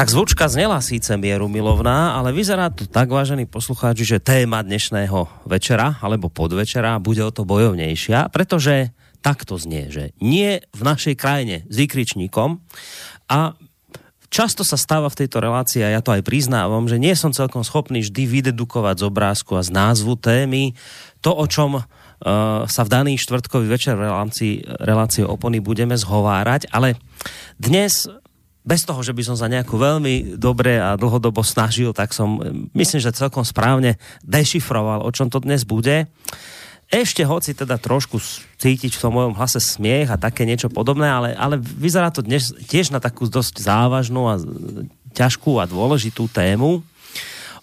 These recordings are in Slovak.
Tak zvučka znela síce mieru milovná, ale vyzerá to tak, vážení poslucháči, že téma dnešného večera alebo podvečera bude o to bojovnejšia, pretože takto znie, že nie v našej krajine s výkričníkom a často sa stáva v tejto relácii, a ja to aj priznávam, že nie som celkom schopný vždy vydedukovať z obrázku a z názvu témy. To, o čom uh, sa v daný štvrtkový večer v relácii, relácii opony budeme zhovárať, ale dnes bez toho, že by som sa nejako veľmi dobre a dlhodobo snažil, tak som, myslím, že celkom správne dešifroval, o čom to dnes bude. Ešte hoci teda trošku cítiť v tom mojom hlase smiech a také niečo podobné, ale, ale vyzerá to dnes tiež na takú dosť závažnú a ťažkú a dôležitú tému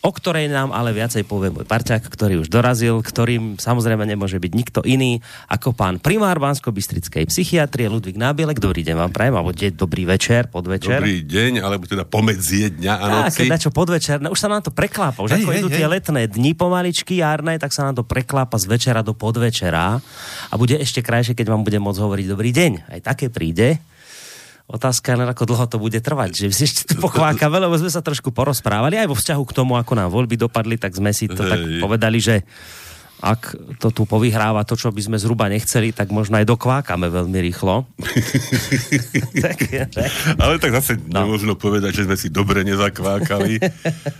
o ktorej nám ale viacej povie môj parťák, ktorý už dorazil, ktorým samozrejme nemôže byť nikto iný ako pán primár Bansko-Bystrickej psychiatrie Ludvík Nábielek. Dobrý deň vám prajem, alebo deň, dobrý večer, podvečer. Dobrý deň, alebo teda pomedzie dňa a noci. Keď čo podvečer, no, už sa nám to preklápa, už hej, ako hej, idú hej. tie letné dni pomaličky jarné, tak sa nám to preklápa z večera do podvečera a bude ešte krajšie, keď vám budem môcť hovoriť dobrý deň. Aj také príde. Otázka je ako dlho to bude trvať. Že si ešte tu pochvákame, lebo sme sa trošku porozprávali aj vo vzťahu k tomu, ako nám voľby dopadli, tak sme si to Hej. tak povedali, že ak to tu povyhráva to, čo by sme zhruba nechceli, tak možno aj dokvákame veľmi rýchlo. tak, tak. Ale tak zase no. nemôžno povedať, že sme si dobre nezakvákali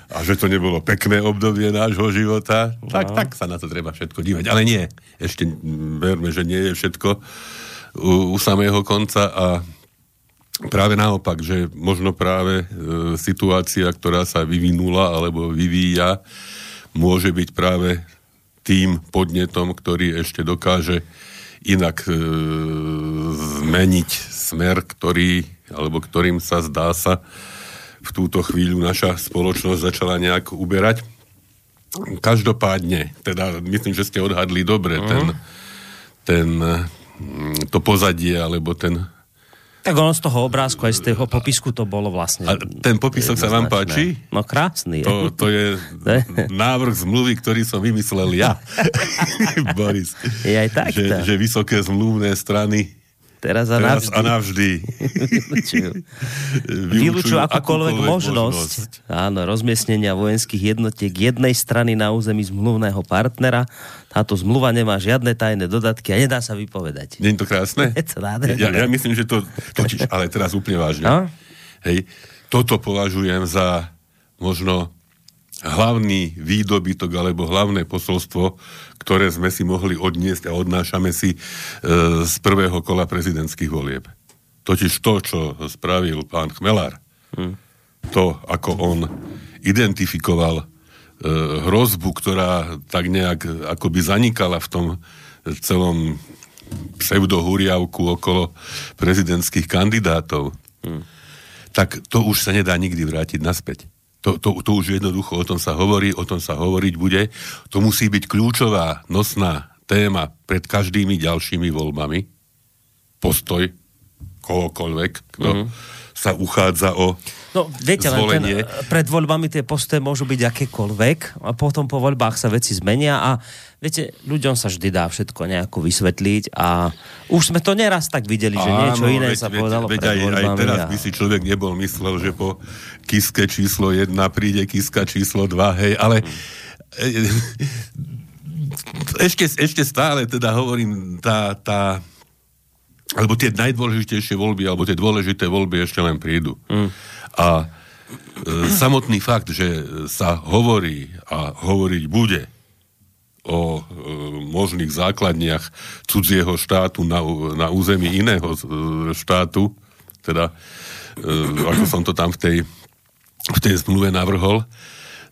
a že to nebolo pekné obdobie nášho života. No. Tak, tak sa na to treba všetko dívať. Ale nie, ešte verme, že nie je všetko u, u samého konca a práve naopak, že možno práve e, situácia, ktorá sa vyvinula alebo vyvíja, môže byť práve tým podnetom, ktorý ešte dokáže inak e, zmeniť smer, ktorý, alebo ktorým sa zdá sa v túto chvíľu naša spoločnosť začala nejak uberať. Každopádne, teda myslím, že ste odhadli dobre uh-huh. ten, ten, to pozadie, alebo ten tak ono z toho obrázku aj z toho popisku to bolo vlastne. A ten popisok sa vám páči? No krásny. Je. To, to je návrh zmluvy, ktorý som vymyslel ja, Boris. Je aj tak. Že, že vysoké zmluvné strany Teraz a Teraz navždy. a navždy. Vylúčujú. Vylúčujú akúkoľvek možnosť. možnosť. Áno, rozmiestnenia vojenských jednotiek jednej strany na území zmluvného partnera. Táto zmluva nemá žiadne tajné dodatky a nedá sa vypovedať. Nie je to krásne? Je to ja, ja myslím, že to totiž, ale teraz úplne vážne. No? Hej, toto považujem za možno hlavný výdobytok alebo hlavné posolstvo, ktoré sme si mohli odniesť a odnášame si e, z prvého kola prezidentských volieb. Totiž to, čo spravil pán Chmelár, hmm. to, ako on identifikoval e, hrozbu, ktorá tak nejak akoby zanikala v tom celom pseudohuriavku okolo prezidentských kandidátov, hmm. tak to už sa nedá nikdy vrátiť naspäť. To, to, to už jednoducho o tom sa hovorí, o tom sa hovoriť bude. To musí byť kľúčová, nosná téma pred každými ďalšími voľbami. Postoj kohokoľvek, kto mm-hmm. sa uchádza o No, viete, zvolenie. len ten, pred voľbami tie posté môžu byť akékoľvek a potom po voľbách sa veci zmenia a viete, ľuďom sa vždy dá všetko nejako vysvetliť a už sme to neraz tak videli, že Áno, niečo iné veď, sa veď, povedalo veď, pred aj, aj teraz a... by si človek nebol myslel, že po kiske číslo 1 príde kiska číslo 2, hej, ale hmm. ešte, ešte stále teda hovorím, tá, tá alebo tie najdôležitejšie voľby, alebo tie dôležité voľby ešte len prídu. Hmm. A e, samotný fakt, že sa hovorí a hovoriť bude o e, možných základniach cudzieho štátu na, na území iného e, štátu, teda ako som to tam v tej, v tej zmluve navrhol,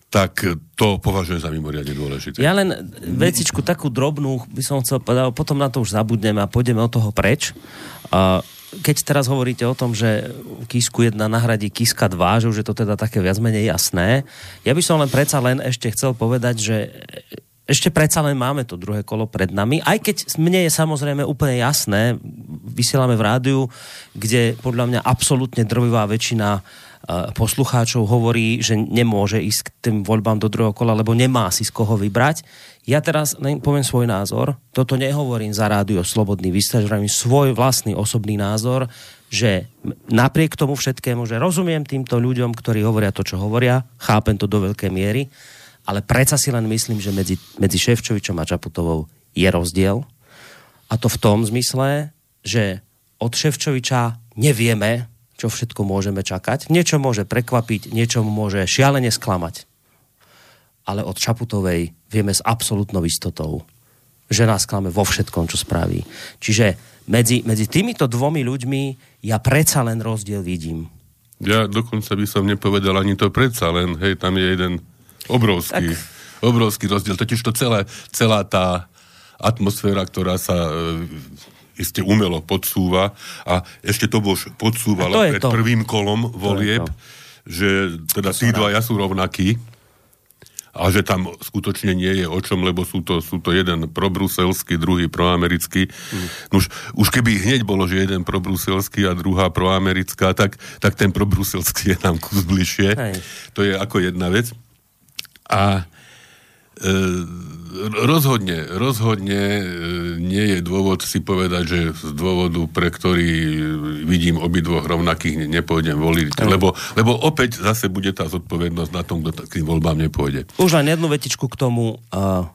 tak to považujem za mimoriadne dôležité. Ja len vecičku takú drobnú by som chcel povedať, potom na to už zabudneme a pôjdeme od toho preč. Uh, keď teraz hovoríte o tom, že Kisku 1 nahradí Kiska 2, že už je to teda také viac menej jasné, ja by som len predsa len ešte chcel povedať, že ešte predsa len máme to druhé kolo pred nami, aj keď mne je samozrejme úplne jasné, vysielame v rádiu, kde podľa mňa absolútne drvivá väčšina poslucháčov hovorí, že nemôže ísť k tým voľbám do druhého kola, lebo nemá si z koho vybrať. Ja teraz poviem svoj názor. Toto nehovorím za rádio Slobodný vystaž, svoj vlastný osobný názor, že napriek tomu všetkému, že rozumiem týmto ľuďom, ktorí hovoria to, čo hovoria, chápem to do veľkej miery, ale predsa si len myslím, že medzi, medzi Ševčovičom a Čaputovou je rozdiel. A to v tom zmysle, že od Ševčoviča nevieme, čo všetko môžeme čakať. Niečo môže prekvapiť, niečo môže šialene sklamať. Ale od Čaputovej vieme s absolútnou istotou, že nás klame vo všetkom, čo spraví. Čiže medzi, medzi týmito dvomi ľuďmi ja predsa len rozdiel vidím. Ja dokonca by som nepovedal ani to predsa len, hej, tam je jeden obrovský, tak... obrovský rozdiel. Totiž to celé, celá tá atmosféra, ktorá sa e, iste umelo podsúva a ešte to bož podsúvalo pred to. prvým kolom volieb, že teda tí ja sú rovnakí a že tam skutočne nie je o čom, lebo sú to, sú to jeden probruselský, druhý proamerický. Mm. Už, už keby hneď bolo, že jeden probruselský a druhá proamerická, tak, tak ten probruselský je nám kus bližšie. Hej. To je ako jedna vec. A rozhodne, rozhodne e, nie je dôvod si povedať, že z dôvodu, pre ktorý vidím obidvoch rovnakých, nepôjdem voliť. Mm. Lebo, lebo opäť zase bude tá zodpovednosť na tom, kto k tým voľbám nepôjde. Už len jednu vetičku k tomu. Uh,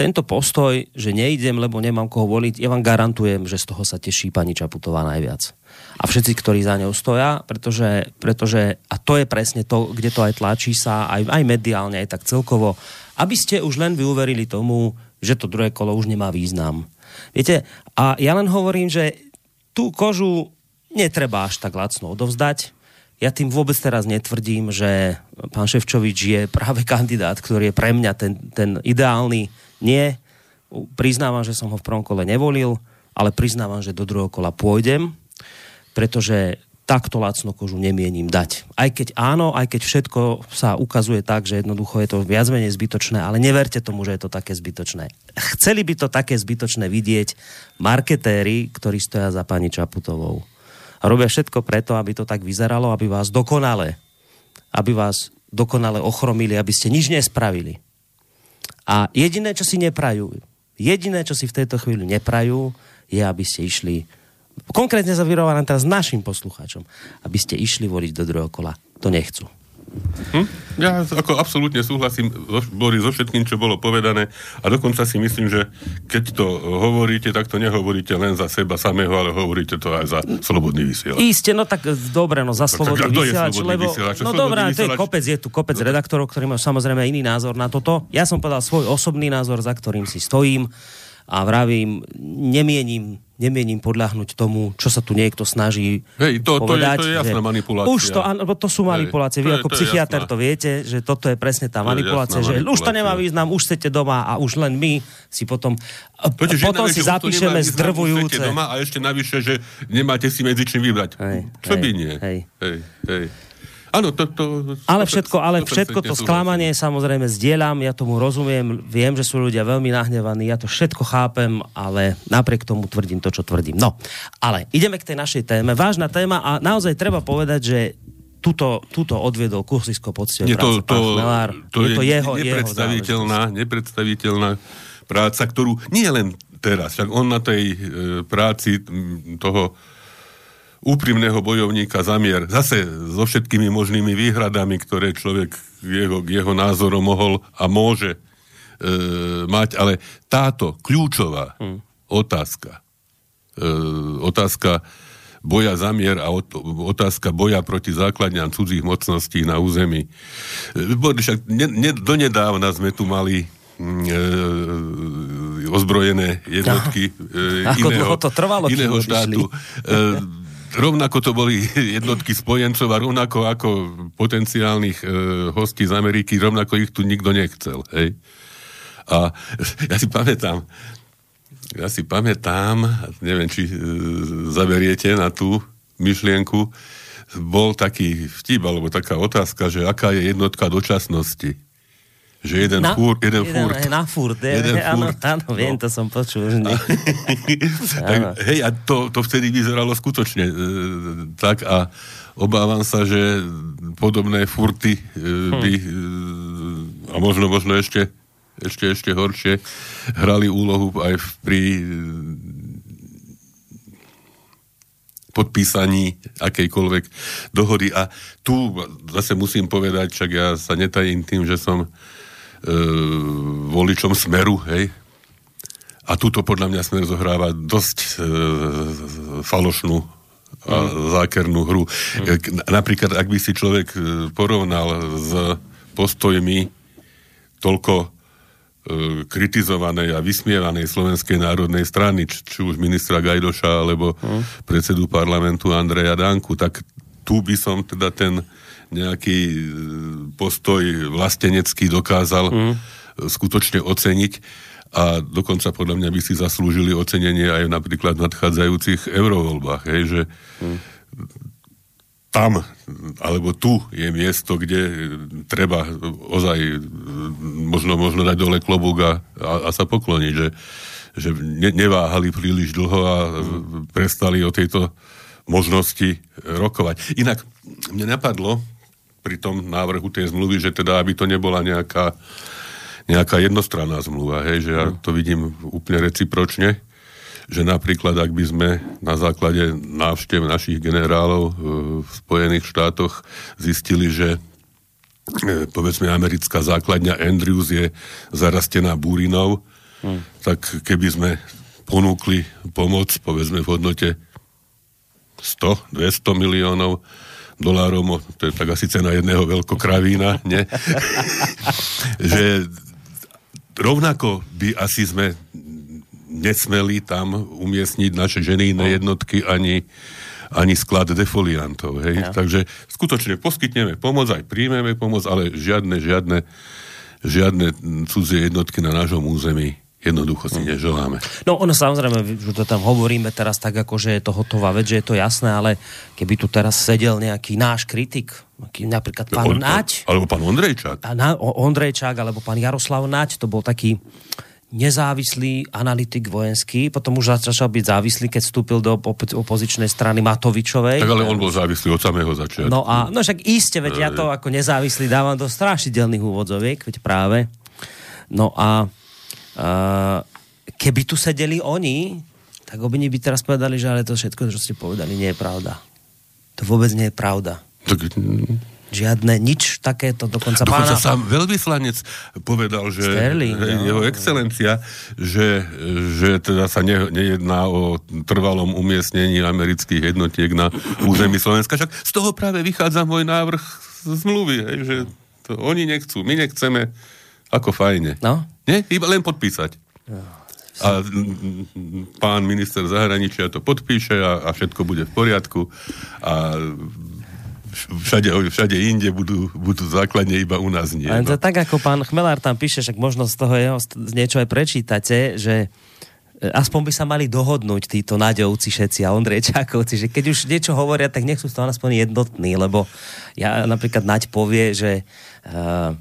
tento postoj, že nejdem, lebo nemám koho voliť, ja vám garantujem, že z toho sa teší pani Čaputová najviac. A všetci, ktorí za ňou stoja, pretože, pretože a to je presne to, kde to aj tlačí sa, aj, aj mediálne, aj tak celkovo aby ste už len vyuverili tomu, že to druhé kolo už nemá význam. Viete, a ja len hovorím, že tú kožu netreba až tak lacno odovzdať. Ja tým vôbec teraz netvrdím, že pán Ševčovič je práve kandidát, ktorý je pre mňa ten, ten ideálny. Nie. Priznávam, že som ho v prvom kole nevolil, ale priznávam, že do druhého kola pôjdem, pretože takto lacno kožu nemienim dať. Aj keď áno, aj keď všetko sa ukazuje tak, že jednoducho je to viac menej zbytočné, ale neverte tomu, že je to také zbytočné. Chceli by to také zbytočné vidieť marketéri, ktorí stoja za pani Čaputovou. A robia všetko preto, aby to tak vyzeralo, aby vás dokonale, aby vás dokonale ochromili, aby ste nič nespravili. A jediné, čo si neprajú, jediné, čo si v tejto chvíli neprajú, je, aby ste išli konkrétne sa vyrovávam teraz našim poslucháčom, aby ste išli voliť do druhého kola. To nechcú. Hm? Ja ako absolútne súhlasím Boris, so všetkým, čo bolo povedané a dokonca si myslím, že keď to hovoríte, tak to nehovoríte len za seba samého, ale hovoríte to aj za slobodný vysielač. Isté, no tak dobre, no za slobodný vysielač, lebo... Vysielač? No dobré, to je kopec, je tu kopec redaktorov, ktorí majú samozrejme iný názor na toto. Ja som povedal svoj osobný názor, za ktorým si stojím a vravím, nemienim, nemienim podľahnuť tomu, čo sa tu niekto snaží Hej, to, povedať. To je, to je jasná manipulácia. Už to, áno, to sú manipulácie. Hej, Vy to ako to psychiatr to viete, že toto je presne tá to manipulácia, že manipulácia. už to nemá význam, už chcete doma a už len my si potom Totiž potom si zapíšeme zdrvujúce. doma a ešte navyše, že nemáte si medzi čím vybrať. Hej, čo hej, by nie? Hej. Hej, hej. Áno, to, to, ale všetko, ale všetko to sklamanie samozrejme zdieľam, ja tomu rozumiem, viem, že sú ľudia veľmi nahnevaní, ja to všetko chápem, ale napriek tomu tvrdím to, čo tvrdím. No, ale ideme k tej našej téme. Vážna téma a naozaj treba povedať, že tuto, tuto odviedol kursisko poctivo Nie, to, to, Chmelár. To je, to je jeho, nepredstaviteľná, jeho nepredstaviteľná práca, ktorú nie len teraz, však on na tej e, práci toho úprimného bojovníka zamier, zase so všetkými možnými výhradami, ktoré človek jeho, jeho názorom mohol a môže e, mať, ale táto kľúčová hmm. otázka, e, otázka boja za mier a otázka boja proti základňam cudzích mocností na území. E, však ne, ne, donedávna sme tu mali mm, e, ozbrojené jednotky e, iného, to trvalo, iného štátu. E, rovnako to boli jednotky spojencov a rovnako ako potenciálnych e, hostí z Ameriky, rovnako ich tu nikto nechcel. Hej? A ja si pamätám, ja si pamätám, neviem, či e, zaveriete na tú myšlienku, bol taký vtip, alebo taká otázka, že aká je jednotka dočasnosti že jeden, na, fúr, jeden, jeden furt. Na furt, je, jeden áno, furt. áno, viem, no. to som počul. Že tak, hej, a to, to vtedy vyzeralo skutočne e, tak a obávam sa, že podobné furty e, by hm. e, a možno, možno ešte, ešte, ešte horšie hrali úlohu aj v, pri podpísaní akejkoľvek dohody. A tu zase musím povedať, však ja sa netajím tým, že som e, voličom Smeru, hej, a tuto podľa mňa Smer zohráva dosť e, falošnú a mm. zákernú hru. Mm. Napríklad, ak by si človek e, porovnal s postojmi toľko e, kritizovanej a vysmievanej Slovenskej národnej strany, či, či už ministra Gajdoša, alebo mm. predsedu parlamentu Andreja Danku, tak tu by som teda ten nejaký e, postoj vlastenecký dokázal mm. skutočne oceniť a dokonca podľa mňa by si zaslúžili ocenenie aj napríklad v nadchádzajúcich eurovoľbách, hej, že hmm. tam, alebo tu je miesto, kde treba ozaj možno, možno dať dole klobúk a, a, a sa pokloniť, že, že ne, neváhali príliš dlho a hmm. prestali o tejto možnosti rokovať. Inak mne napadlo pri tom návrhu tej zmluvy, že teda, aby to nebola nejaká nejaká jednostranná zmluva, hej, že ja to vidím úplne recipročne, že napríklad, ak by sme na základe návštev našich generálov e, v Spojených štátoch zistili, že e, povedzme americká základňa Andrews je zarastená búrinou, hmm. tak keby sme ponúkli pomoc, povedzme v hodnote 100, 200 miliónov dolárov, to je tak asi cena jedného veľkokravína, nie? že rovnako by asi sme nesmeli tam umiestniť naše ženijné no. jednotky ani, ani sklad defoliantov. Hej? Ja. Takže skutočne poskytneme pomoc, aj príjmeme pomoc, ale žiadne, žiadne, žiadne cudzie jednotky na nášom území jednoducho si mm. neželáme. No ono samozrejme, že to tam hovoríme teraz tak, ako že je to hotová vec, že je to jasné, ale keby tu teraz sedel nejaký náš kritik, napríklad pán On, Nať. Alebo pán Ondrejčák. A na, Ondrejčák, alebo pán Jaroslav Nať, to bol taký nezávislý analytik vojenský, potom už začal byť závislý, keď vstúpil do opozičnej strany Matovičovej. Tak ale on bol závislý od samého začiatku. No a no však iste, veď ja to ako nezávislý dávam do strašidelných úvodzoviek, veď práve. No a keby tu sedeli oni, tak oni by teraz povedali, že ale to všetko, čo ste povedali, nie je pravda. To vôbec nie je pravda. Tak, Žiadne, nič takéto, dokonca, dokonca pána... sám veľvyslanec povedal, že Sterling, no. jeho excelencia, že, že teda sa ne, nejedná o trvalom umiestnení amerických jednotiek na území Slovenska. Však z toho práve vychádza môj návrh zmluvy, hej, že to oni nechcú, my nechceme, ako fajne. No? Nie? Iba len podpísať. A pán minister zahraničia to podpíše a, a všetko bude v poriadku. A všade, všade inde budú, budú základne iba u nás nie. Ale to no. tak, ako pán Chmelár tam píše, však možno z toho jeho niečo aj prečítate, že e, aspoň by sa mali dohodnúť títo Naďovci všetci a Ondrejčákovci, že keď už niečo hovoria, tak nech sú toho aspoň jednotní, lebo ja napríklad Naď povie, že uh,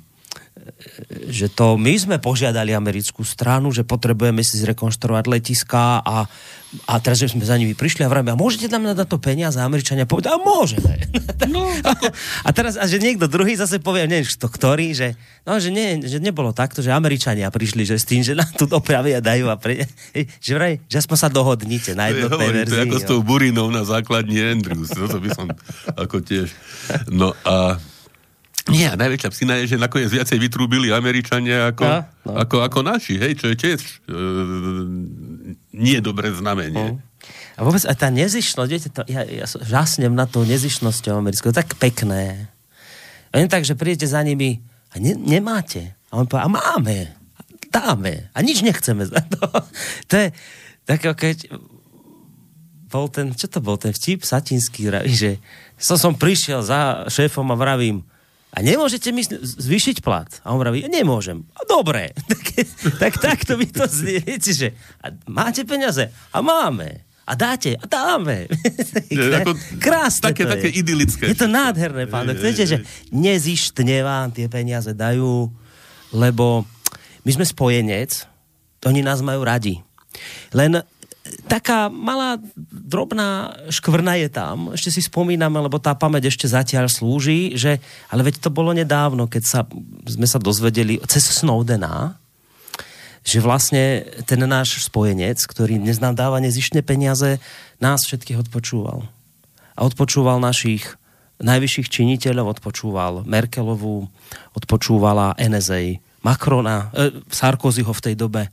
že to my sme požiadali americkú stranu, že potrebujeme si zrekonštruovať letiská a, a teraz, že sme za nimi prišli a vrajme, a môžete nám na to peniaze? Američania povedali, a môžeme. No, a teraz, a že niekto druhý zase povie, neviem, to ktorý, že, no, že, nie, že nebolo takto, že Američania prišli, že s tým, že nám tu dopravia dajú a pre, že vraj, že aspoň sa dohodnite na jednotnej verzii. To je ako s tou burinou na základni Andrews, to by som ako tiež. No a nie, najväčšia psina je, že nakoniec viacej vytrúbili Američania ako, no, no. ako, ako naši, hej, čo je tiež e, nie dobré znamenie. Mm. A vôbec aj tá nezišnosť, viete, to, ja, ja žasnem na to nezišnosťou americkou, tak pekné. A nie tak, že prídete za nimi a ne, nemáte. A on povie, a máme, dáme. A nič nechceme za to. to je tak, keď bol ten, čo to bol, ten vtip satinský, že som, som prišiel za šéfom a vravím, a nemôžete mi zvýšiť plat. A on vraví, nemôžem. A dobre. tak, tak to by to znie. že a máte peniaze? A máme. A dáte? A dáme. ako, Krásne také, to také je. idylické. Je to nádherné, pán. Chcete, že nezištne vám tie peniaze dajú, lebo my sme spojenec, oni nás majú radi. Len taká malá drobná škvrna je tam, ešte si spomíname, lebo tá pamäť ešte zatiaľ slúži, že, ale veď to bolo nedávno, keď sa, sme sa dozvedeli cez Snowdena, že vlastne ten náš spojenec, ktorý dnes nám dáva nezištné peniaze, nás všetkých odpočúval. a odpočúval našich najvyšších činiteľov, odpočúval Merkelovú, odpočúvala NSA, Macrona, e, Sarkozyho v tej dobe.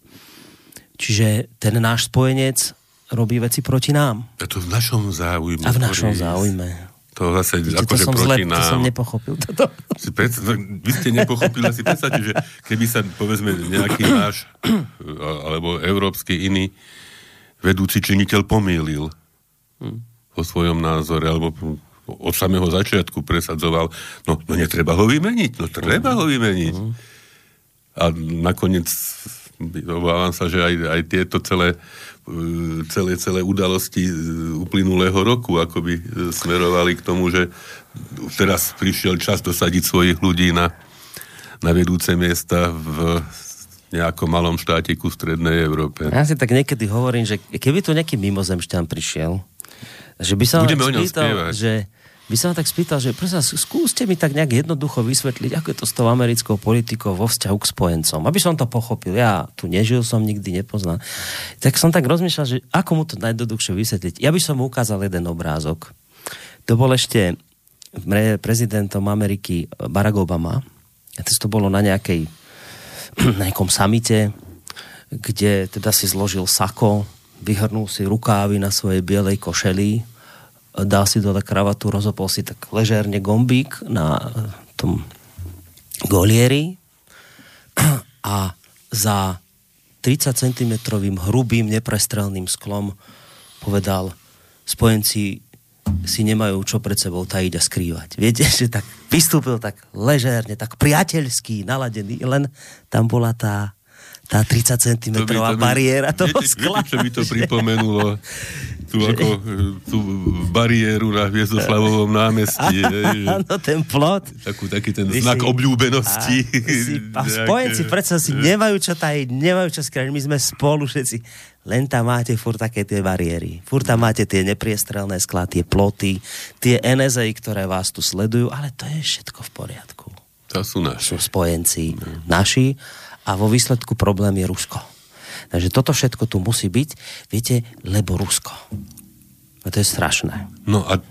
Čiže ten náš spojenec robí veci proti nám. A to v našom záujme. A v našom záujme. To zase Víte, akože to som proti zle, nám. To som nepochopil. Toto. Si pred, vy ste nepochopili, si predstavte, že keby sa povedzme nejaký náš alebo európsky iný vedúci činiteľ pomýlil hmm. o svojom názore, alebo od samého začiatku presadzoval, no, no netreba ho vymeniť, no treba ho vymeniť. Hmm. A nakoniec obávam sa, že aj, aj tieto celé E, celé, celé udalosti e, uplynulého roku akoby e, smerovali k tomu, že teraz prišiel čas dosadiť svojich ľudí na, na vedúce miesta v nejakom malom štátiku v Strednej Európe. Ja si tak niekedy hovorím, že keby tu nejaký mimozemšťan prišiel, že by sa Budeme spýtal, že by som tak spýtal, že prosím vás, skúste mi tak nejak jednoducho vysvetliť, ako je to s tou americkou politikou vo vzťahu k spojencom. Aby som to pochopil. Ja tu nežil som, nikdy nepoznal. Tak som tak rozmýšľal, že ako mu to najjednoduchšie vysvetliť. Ja by som mu ukázal jeden obrázok. To bol ešte prezidentom Ameriky Barack Obama. A to bolo na nejakej na nejakom samite, kde teda si zložil sako, vyhrnul si rukávy na svojej bielej košeli, dal si dole kravatu, rozopol si tak ležérne gombík na tom golieri a za 30 cm hrubým neprestrelným sklom povedal spojenci si nemajú čo pred sebou tajiť a skrývať. Viete, že tak vystúpil tak ležérne, tak priateľský, naladený, len tam bola tá tá 30 cm to by, to bariéra toho viete, skla. Viete, čo by to pripomenulo? tú, ako, tú bariéru na Hviezdoslavovom námestí. Áno, ten plot. Takú, taký ten Vy znak si, obľúbenosti. A, a spojenci predsa si nemajú čo tajiť, nemajú čo skráť. My sme spolu všetci. Len tam máte furt také tie bariéry. Furt tam máte tie nepriestrelné sklá, tie ploty, tie NSA, ktoré vás tu sledujú, ale to je všetko v poriadku. To sú naši. Sú spojenci mm. naši a vo výsledku problém je Rusko. Takže toto všetko tu musí byť, viete, lebo Rusko. A to je strašné. No a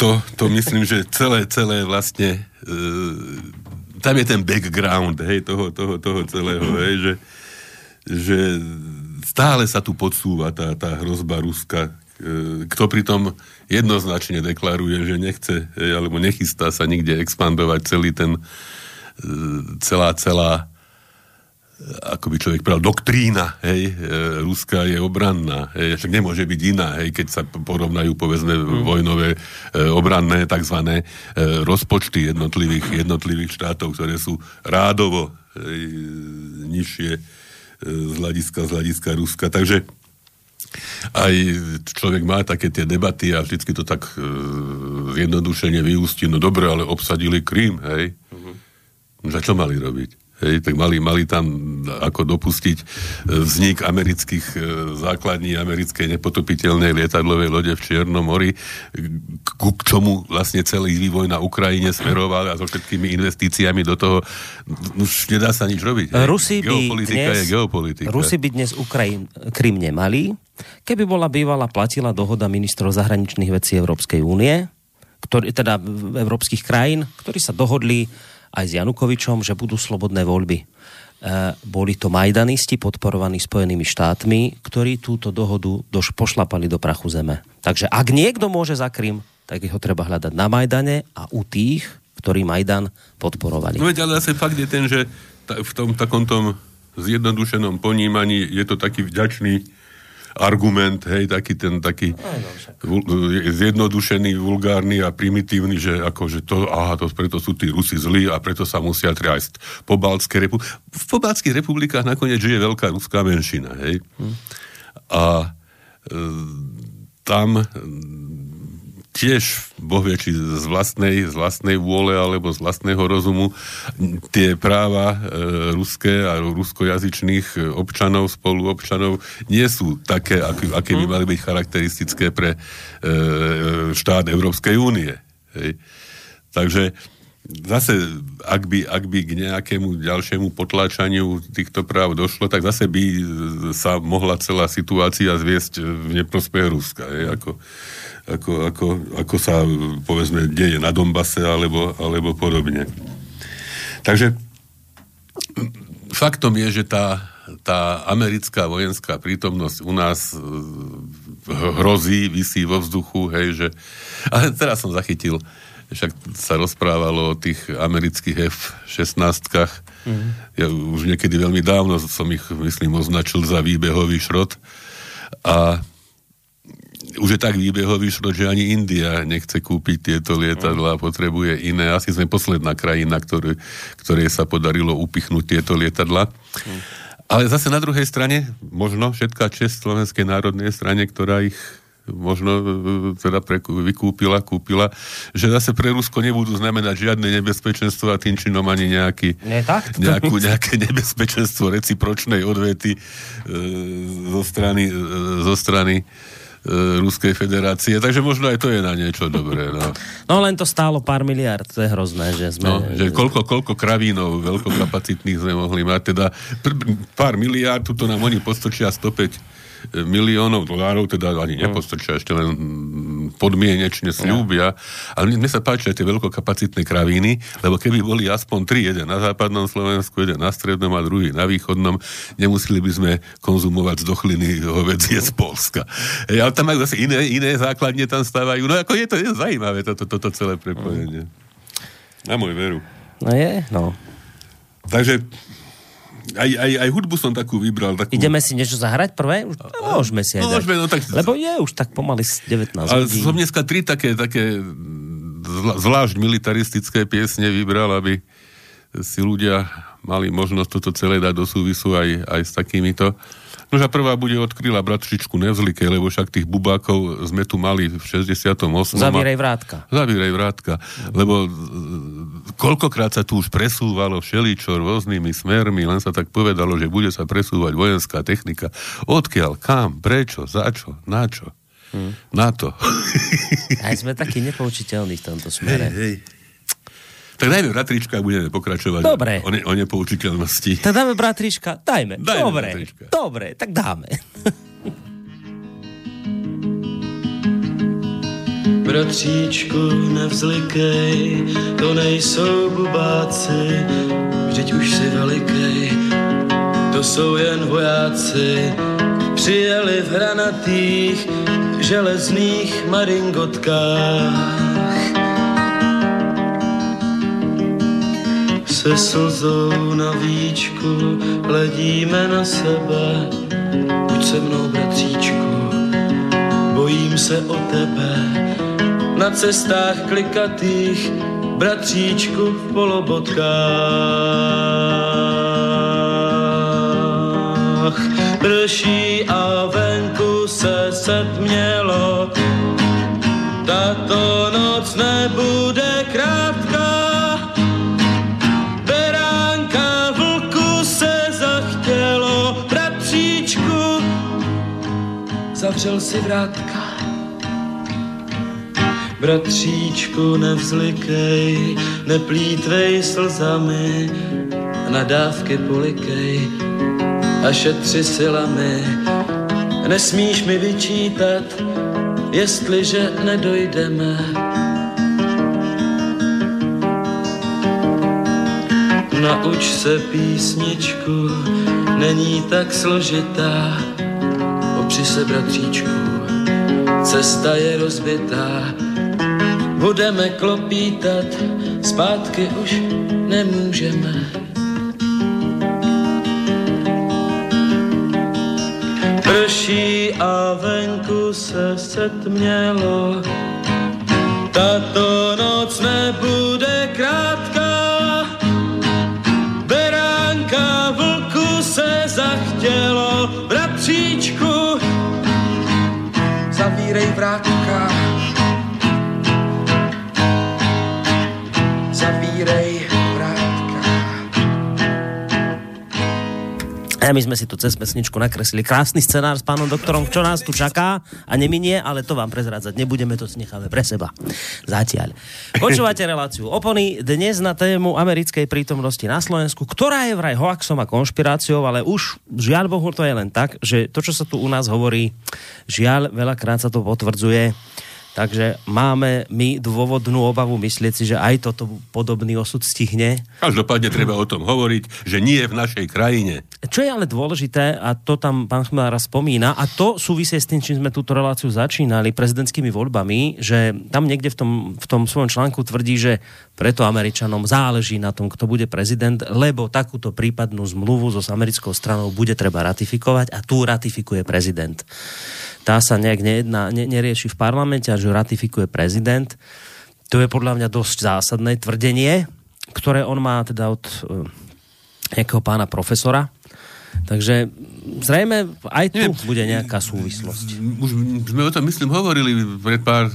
to, to myslím, že celé, celé vlastne e, tam je ten background, hej, toho, toho, toho celého, hej, že, že stále sa tu podsúva tá, tá hrozba Ruska, e, kto pritom jednoznačne deklaruje, že nechce, alebo nechystá sa nikde expandovať celý ten, e, celá, celá ako by človek povedal, doktrína, hej, e, Ruska je obranná, hej, však nemôže byť iná, hej, keď sa porovnajú, povedzme, mm. vojnové, e, obranné, takzvané e, rozpočty jednotlivých, jednotlivých štátov, ktoré sú rádovo hej, nižšie e, z hľadiska, z hľadiska Ruska. Takže aj človek má také tie debaty a vždycky to tak e, zjednodušene vyústi, no dobre, ale obsadili Krím, hej. Mm-hmm. Za čo mali robiť? Hej, tak mali, mali tam ako dopustiť e, vznik amerických e, základní americkej nepotopiteľnej lietadlovej lode v Čiernom mori, ku čomu vlastne celý vývoj na Ukrajine smeroval a so všetkými investíciami do toho už nedá sa nič robiť. Rusi geopolitika dnes, je geopolitika. Rusi by dnes Ukrajín, Krym nemali, keby bola bývala platila dohoda ministrov zahraničných vecí Európskej únie, ktorý, teda európskych krajín, ktorí sa dohodli aj s Janukovičom, že budú slobodné voľby. E, boli to majdanisti podporovaní Spojenými štátmi, ktorí túto dohodu dož pošlapali do prachu zeme. Takže ak niekto môže za Krym, tak ho treba hľadať na Majdane a u tých, ktorí Majdan podporovali. No veď, ale asi fakt je ten, že v tom takomto zjednodušenom ponímaní je to taký vďačný argument, hej, taký ten taký vul, zjednodušený, vulgárny a primitívny, že akože to, aha, to preto sú tí Rusi zlí a preto sa musia triasť. Po Baltskej repu- v pobaltských republikách nakoniec žije veľká ruská menšina, hej. Hm. A e, tam tiež, boh vie, či z vlastnej, z vlastnej vôle alebo z vlastného rozumu tie práva e, ruské a ruskojazyčných občanov, spoluobčanov nie sú také, aké, aké by mali byť charakteristické pre e, štát Európskej únie. Hej. Takže zase, ak by, ak by k nejakému ďalšiemu potláčaniu týchto práv došlo, tak zase by sa mohla celá situácia zviesť v neprospech Ruska. Hej, ako, ako, ako, ako sa povedzme deje na Dombase alebo, alebo podobne. Takže faktom je, že tá, tá americká vojenská prítomnosť u nás e, hrozí, vysí vo vzduchu, hej, že... Ale teraz som zachytil, však sa rozprávalo o tých amerických F-16. Mm-hmm. Ja už niekedy veľmi dávno som ich, myslím, označil za výbehový šrot. A už je tak výbehový šrot, že ani India nechce kúpiť tieto lietadla a potrebuje iné. Asi sme posledná krajina, ktoré, ktorej sa podarilo upichnúť tieto lietadla. Mm. Ale zase na druhej strane, možno všetká čest Slovenskej národnej strane, ktorá ich možno e, teda pre, vykúpila, kúpila, že zase pre Rusko nebudú znamenať žiadne nebezpečenstvo a tým činom ani nejaký, Nie, tak? nejakú, nejaké nebezpečenstvo recipročnej odvety e, zo strany, e, zo strany Ruskej federácie, takže možno aj to je na niečo dobré. No, no len to stálo pár miliard, to je hrozné, že sme... No, že koľko, koľko kravínov veľkokapacitných sme mohli mať, teda pr- pár miliard, tuto nám oni postočia 105 miliónov dolárov, teda ani mm. nepostrčia, ešte len podmienečne slúbia. Ale mne sa páčia tie veľkokapacitné kravíny, lebo keby boli aspoň tri, jeden na západnom Slovensku, jeden na strednom a druhý na východnom, nemuseli by sme konzumovať z dochliny hovedzie z Polska. E, ale tam majú zase iné, iné základne tam stávajú. No ako je to, je zaujímavé toto, toto celé prepojenie. Na môj veru. No je, no. Takže aj, aj, aj hudbu som takú vybral. Takú... Ideme si niečo zahrať prvé? Už, no, môžeme si aj no, môžeme, no, tak... Lebo je už tak pomaly 19 Ale hodín. som dneska tri také, také zvlášť militaristické piesne vybral, aby si ľudia mali možnosť toto celé dať do súvisu aj, aj s takýmito No a prvá bude od Kryla bratšičku Nevzlike, lebo však tých bubákov sme tu mali v 68. Zavírej vrátka. Zavírej vrátka. Lebo koľkokrát sa tu už presúvalo všeličo rôznymi smermi, len sa tak povedalo, že bude sa presúvať vojenská technika. Odkiaľ, kam, prečo, za čo, na čo? Hmm. Na to. Aj sme takí nepoučiteľní v tomto smere. Hej, hej. Tak dajme bratrička a budeme pokračovať Dobre. O, ne, o nepoučiteľnosti. Tak dáme bratrička, dajme. dajme Dobre, bratrička. Dobre, tak dáme. Bratříčku, nevzlikej, to nejsou bubáci, vždyť už si velikej, to jsou jen vojáci, přijeli v hranatých železných maringotkách se slzou na víčku hledíme na sebe. Buď se mnou, bratříčku, bojím se o tebe. Na cestách klikatých, bratříčku v polobotkách. Prší a venku se setmělo, tato noc nebude krátká. zavřel si vrátka. Bratříčku, nevzlikej, neplítvej slzami, nadávky polikej a šetři silami. Nesmíš mi vyčítat, jestliže nedojdeme. Nauč se písničku, není tak složitá, Opři se, bratříčku, cesta je rozbitá, budeme klopítat, zpátky už nemůžeme. Prší a venku se setmělo, tato noc nebude krátká. My sme si tu cez pesničku nakreslili krásny scenár s pánom doktorom, čo nás tu čaká a neminie, ale to vám prezrádzať nebudeme, to si necháme pre seba. Zatiaľ. Počúvate reláciu Opony dnes na tému americkej prítomnosti na Slovensku, ktorá je vraj hoaxom a konšpiráciou, ale už žiaľ Bohu to je len tak, že to, čo sa tu u nás hovorí, žiaľ veľakrát sa to potvrdzuje Takže máme my dôvodnú obavu myslieť si, že aj toto podobný osud stihne. Každopádne treba o tom hovoriť, že nie v našej krajine. Čo je ale dôležité, a to tam pán Chmelára spomína, a to súvisie s tým, čím sme túto reláciu začínali, prezidentskými voľbami, že tam niekde v tom, v tom svojom článku tvrdí, že preto Američanom záleží na tom, kto bude prezident, lebo takúto prípadnú zmluvu so americkou stranou bude treba ratifikovať a tu ratifikuje prezident tá sa nejak nejedná, ne, nerieši v parlamente že ratifikuje prezident. To je podľa mňa dosť zásadné tvrdenie, ktoré on má teda od uh, nejakého pána profesora. Takže zrejme aj tu Nie, bude nejaká súvislosť. Už sme o tom, myslím, hovorili pred pár, e,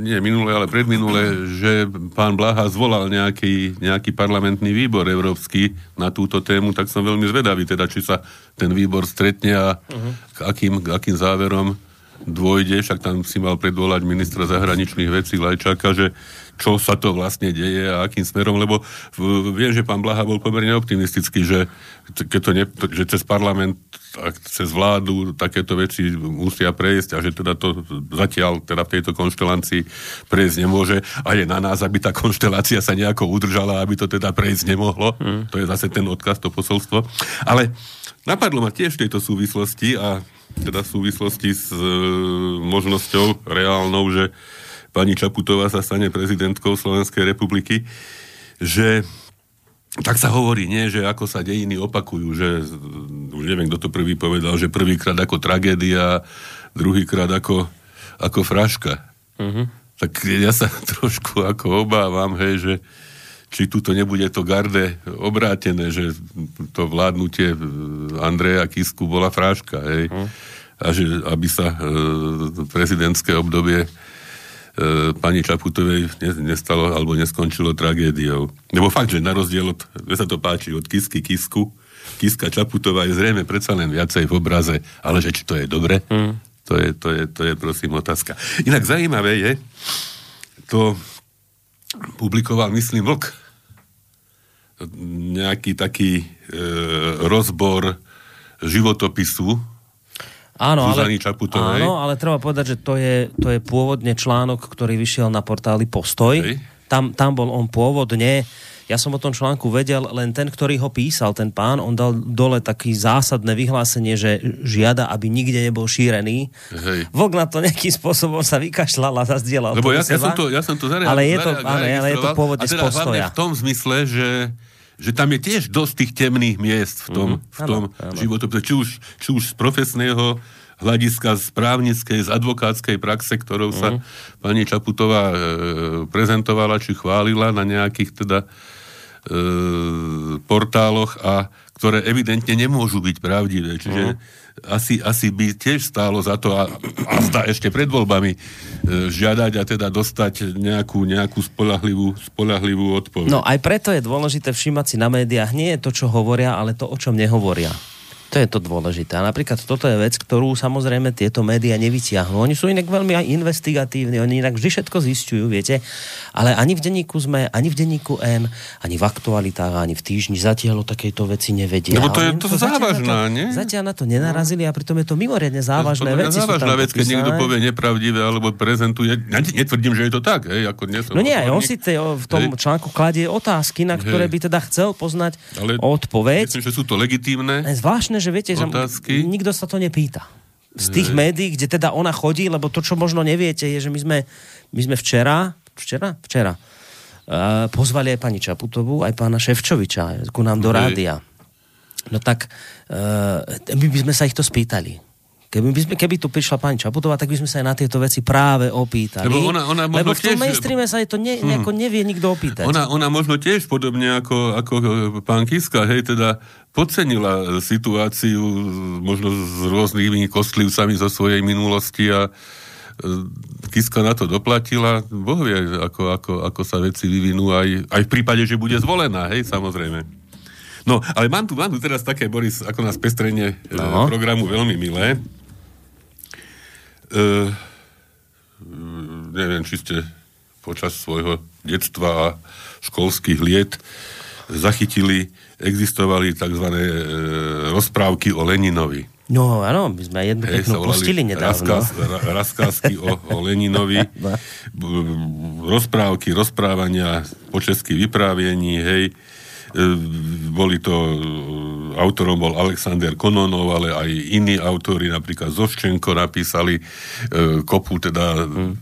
nie minule, ale predminule, že pán Blaha zvolal nejaký, nejaký parlamentný výbor európsky na túto tému, tak som veľmi zvedavý, teda, či sa ten výbor stretne a uh-huh. k, akým, k akým záverom dôjde, však tam si mal predvolať ministra zahraničných vecí Lajčáka, že čo sa to vlastne deje a akým smerom, lebo viem, že pán Blaha bol pomerne optimistický, že, keď to ne, že cez parlament a cez vládu takéto veci musia prejsť a že teda to zatiaľ teda v tejto konštelácii prejsť nemôže a je na nás, aby tá konštelácia sa nejako udržala, aby to teda prejsť nemohlo. Mm. To je zase ten odkaz, to posolstvo. Ale napadlo ma tiež v tejto súvislosti a teda v súvislosti s e, možnosťou reálnou, že pani Čaputová sa stane prezidentkou Slovenskej republiky, že tak sa hovorí, nie, že ako sa dejiny opakujú, že už neviem, kto to prvý povedal, že prvýkrát ako tragédia, druhýkrát ako, ako fraška. Uh-huh. Tak ja sa trošku ako obávam, hej, že či tuto nebude to garde obrátené, že to vládnutie Andreja Kisku bola fráška, hej. Uh-huh. A že aby sa e, prezidentské obdobie e, pani Čaputovej nestalo alebo neskončilo tragédiou. Lebo fakt, že na rozdiel od, že sa to páči, od Kisky Kisku, Kiska Čaputová je zrejme predsa len viacej v obraze, ale že či to je dobre, mm. to, je, to, je, to je prosím otázka. Inak zaujímavé je, to publikoval, myslím, Vlk, nejaký taký e, rozbor životopisu Áno, ale, áno, ale treba povedať, že to je, to je pôvodne článok, ktorý vyšiel na portáli Postoj. Tam, tam bol on pôvodne ja som o tom článku vedel, len ten, ktorý ho písal, ten pán, on dal dole taký zásadné vyhlásenie, že žiada, aby nikde nebol šírený. Hej. Vlk na to nejakým spôsobom sa vykašľal a zazdielal. Lebo ja, ja, som to, ja som to zareagoval. Ale je to, áno, ale je to pôvodne z teda postoja. v tom zmysle, že že tam je tiež dosť tých temných miest v tom, mm-hmm. v tom životopise, či už, či už z profesného hľadiska, z právnickej, z advokátskej praxe, ktorou sa mm. pani Čaputová e, prezentovala, či chválila na nejakých teda e, portáloch a ktoré evidentne nemôžu byť pravdivé. Čiže mm asi, asi by tiež stálo za to a, a zdá ešte pred voľbami e, žiadať a teda dostať nejakú, nejakú spolahlivú, spolahlivú odpoveď. No aj preto je dôležité všímať si na médiách nie je to, čo hovoria, ale to, o čom nehovoria. To je to dôležité. A napríklad toto je vec, ktorú samozrejme tieto médiá nevyťahnú. Oni sú inak veľmi investigatívni, oni inak vždy všetko zistujú, viete. Ale ani v denníku sme, ani v denníku N, ani v aktualitách, ani v týždni zatiaľ o takejto veci nevedia. Lebo to je to, to závažná, nie? Zatiaľ na to nenarazili a pritom je to mimoriadne závažné veci. To závažná vec, keď niekto povie nepravdivé alebo prezentuje. Ja netvrdím, že je to tak, hej, ako dnes. No nie, on si te, v tom hej. článku kladie otázky, na ktoré hej. by teda chcel poznať Ale odpoveď. Myslím, že sú to legitímne. Zvláštne, že viete, Otázky? že nikto sa to nepýta. Z tých médií, kde teda ona chodí, lebo to, čo možno neviete, je, že my sme, my sme včera, včera? Včera. Uh, pozvali aj pani Čaputovú, aj pána Ševčoviča ku nám do rádia. No tak uh, my by sme sa ich to spýtali Keby, by sme, keby tu prišla pani Čaputová, tak by sme sa aj na tieto veci práve opýtali. Lebo, ona, ona lebo v tom tiež, mainstreame sa to ne, hmm. nevie nikto opýtať. Ona, ona možno tiež podobne ako, ako pán Kiska, hej, teda podcenila situáciu možno s rôznymi kostlivcami zo svojej minulosti a e, Kiska na to doplatila. Boh vie, ako, ako, ako sa veci vyvinú aj, aj v prípade, že bude zvolená, hej, samozrejme. No, ale mám tu, mám tu teraz také, Boris, ako nás pestrenie e, no. programu veľmi milé. Uh, neviem, či ste počas svojho detstva a školských liet zachytili, existovali tzv. E, rozprávky o Leninovi. No áno, my sme jednu Hej, peknú pustili nedávno. Razkázky o, o Leninovi, no. rozprávky, rozprávania po česky vypráviení, hej. E, boli to, e, autorom bol Alexander Kononov, ale aj iní autori, napríklad Zoščenko napísali e, kopu teda hmm.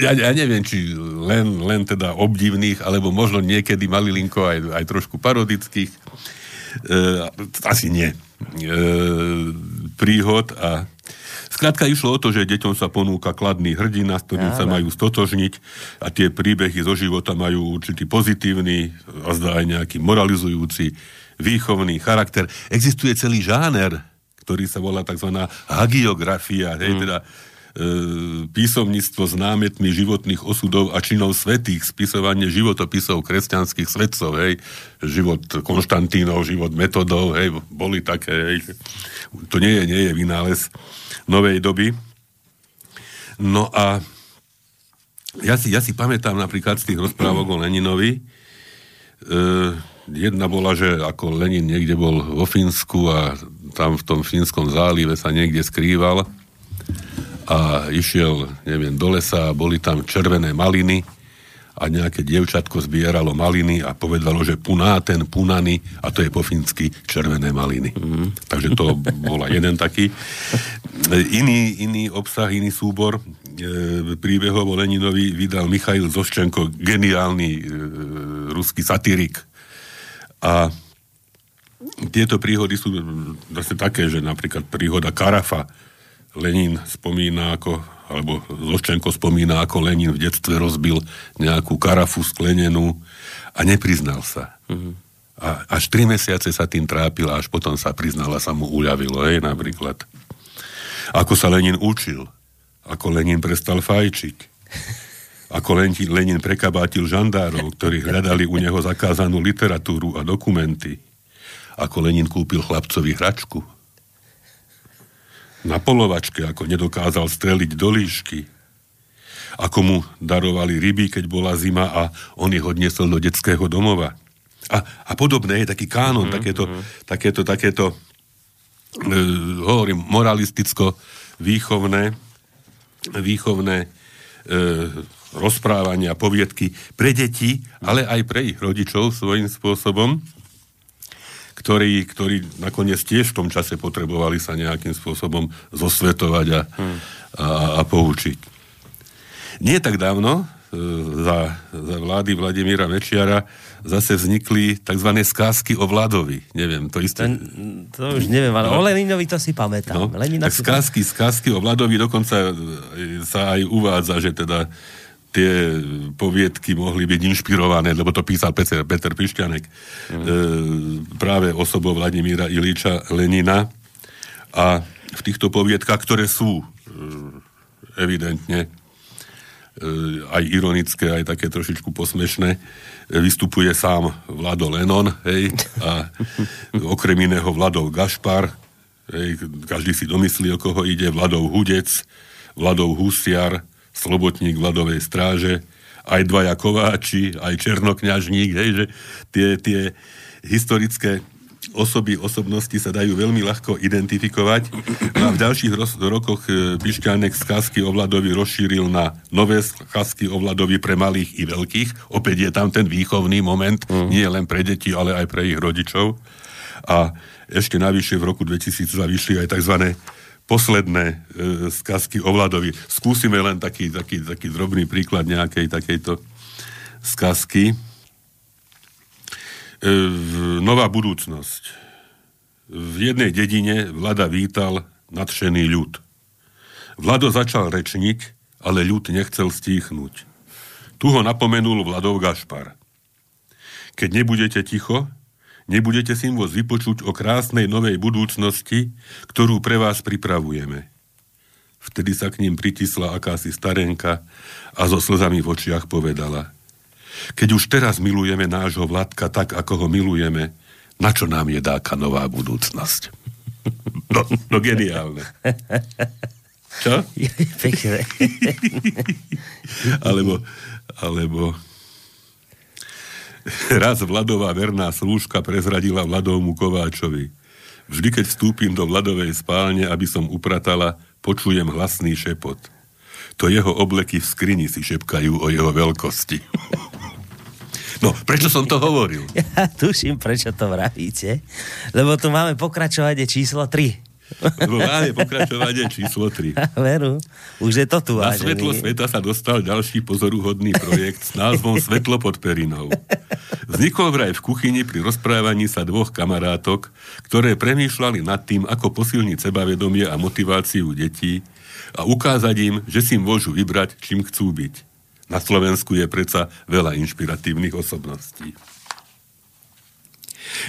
ja, ja neviem, či len, len teda obdivných, alebo možno niekedy malilinko aj, aj trošku parodických. E, asi nie e, príhod a Skrátka išlo o to, že deťom sa ponúka kladný hrdina, s ktorým ja, sa majú stotožniť a tie príbehy zo života majú určitý pozitívny a zdá aj nejaký moralizujúci výchovný charakter. Existuje celý žáner, ktorý sa volá tzv. hagiografia, hej, mm. teda písomníctvo s námetmi životných osudov a činov svetých, spisovanie životopisov kresťanských svetcov, hej, život Konštantínov, život metodov, hej, boli také, hej. To nie je, nie je vynález novej doby. No a ja si, ja si pamätám napríklad z tých rozprávok o Leninovi, e, jedna bola, že ako Lenin niekde bol vo Fínsku a tam v tom fínskom zálive sa niekde skrýval a išiel, neviem, do lesa a boli tam červené maliny a nejaké dievčatko zbieralo maliny a povedalo, že puná ten punaný a to je po fínsky červené maliny. Mm. Takže to bola jeden taký. Iný, iný obsah, iný súbor e, príbehov o Leninovi vydal Michail Zoščenko, geniálny e, ruský satirik. A tieto príhody sú zase také, že napríklad príhoda Karafa, Lenin spomína ako, alebo Zoščenko spomína, ako Lenin v detstve rozbil nejakú karafu sklenenú a nepriznal sa. Mm-hmm. A až tri mesiace sa tým trápil a až potom sa priznala, sa mu uľavilo, hej, napríklad. Ako sa Lenin učil, ako Lenin prestal fajčiť, ako Lenin prekabátil žandárov, ktorí hľadali u neho zakázanú literatúru a dokumenty, ako Lenin kúpil chlapcovi hračku, na polovačke, ako nedokázal streliť do líšky, ako mu darovali ryby, keď bola zima a on ich odniesol do detského domova. A, a podobné je taký kánon, mm-hmm. takéto, mhm. takéto, takéto e, hovorím, moralisticko výchovné, výchovné e, rozprávania, poviedky pre deti, ale aj pre ich rodičov svojím spôsobom ktorí, ktorí nakoniec tiež v tom čase potrebovali sa nejakým spôsobom zosvetovať a, hmm. a, a poučiť. Nie tak dávno, e, za, za vlády Vladimíra Mečiara zase vznikli tzv. skázky o Vladovi. Neviem, to isté. Ten, to už neviem, ale no. o Leninovi to si pamätám. No, Lenina tak skázky, skázky o Vladovi dokonca sa aj uvádza, že teda tie poviedky mohli byť inšpirované, lebo to písal Peter, Peter Pišťanek, mm. e, práve osobou Vladimíra Ilíča Lenina. A v týchto poviedkách, ktoré sú e, evidentne e, aj ironické, aj také trošičku posmešné, e, vystupuje sám Vlado Lenon, hej, a okrem iného Vladov Gašpar, hej, každý si domyslí, o koho ide, Vladov Hudec, Vladov Husiar, slobotník vladovej stráže, aj dvaja kováči, aj černokňažník, hej, že tie, tie historické osoby, osobnosti sa dajú veľmi ľahko identifikovať. A v ďalších roz, rokoch e, Pišťanek skázky o Vladovi rozšíril na nové skázky o Vladovi pre malých i veľkých. Opäť je tam ten výchovný moment, mm. nie len pre deti, ale aj pre ich rodičov. A ešte navyše v roku 2002 vyšli aj tzv posledné e, skazky o Vladovi. Skúsime len taký, taký, taký drobný príklad nejakej takejto skazky. E, nová budúcnosť. V jednej dedine Vlada vítal nadšený ľud. Vlado začal rečniť, ale ľud nechcel stíchnuť. Tu ho napomenul Vladov Gašpar. Keď nebudete ticho, nebudete si môcť vypočuť o krásnej novej budúcnosti, ktorú pre vás pripravujeme. Vtedy sa k ním pritisla akási starenka a so slzami v očiach povedala Keď už teraz milujeme nášho Vladka tak, ako ho milujeme, na čo nám je dáka nová budúcnosť? No, no geniálne. Čo? Pekne. alebo, alebo Raz Vladová verná slúžka prezradila Vladovmu Kováčovi. Vždy, keď vstúpim do vladovej spálne, aby som upratala, počujem hlasný šepot. To jeho obleky v skrini si šepkajú o jeho veľkosti. No, prečo som to hovoril? Ja tuším, prečo to vravíte. Lebo tu máme pokračovanie číslo 3. Lebo máme pokračovanie číslo 3. Veru, už je to tu. Na vážený. svetlo sveta sa dostal ďalší pozoruhodný projekt s názvom Svetlo pod perinou. Vznikol vraj v kuchyni pri rozprávaní sa dvoch kamarátok, ktoré premýšľali nad tým, ako posilniť sebavedomie a motiváciu detí a ukázať im, že si môžu vybrať, čím chcú byť. Na Slovensku je predsa veľa inšpiratívnych osobností.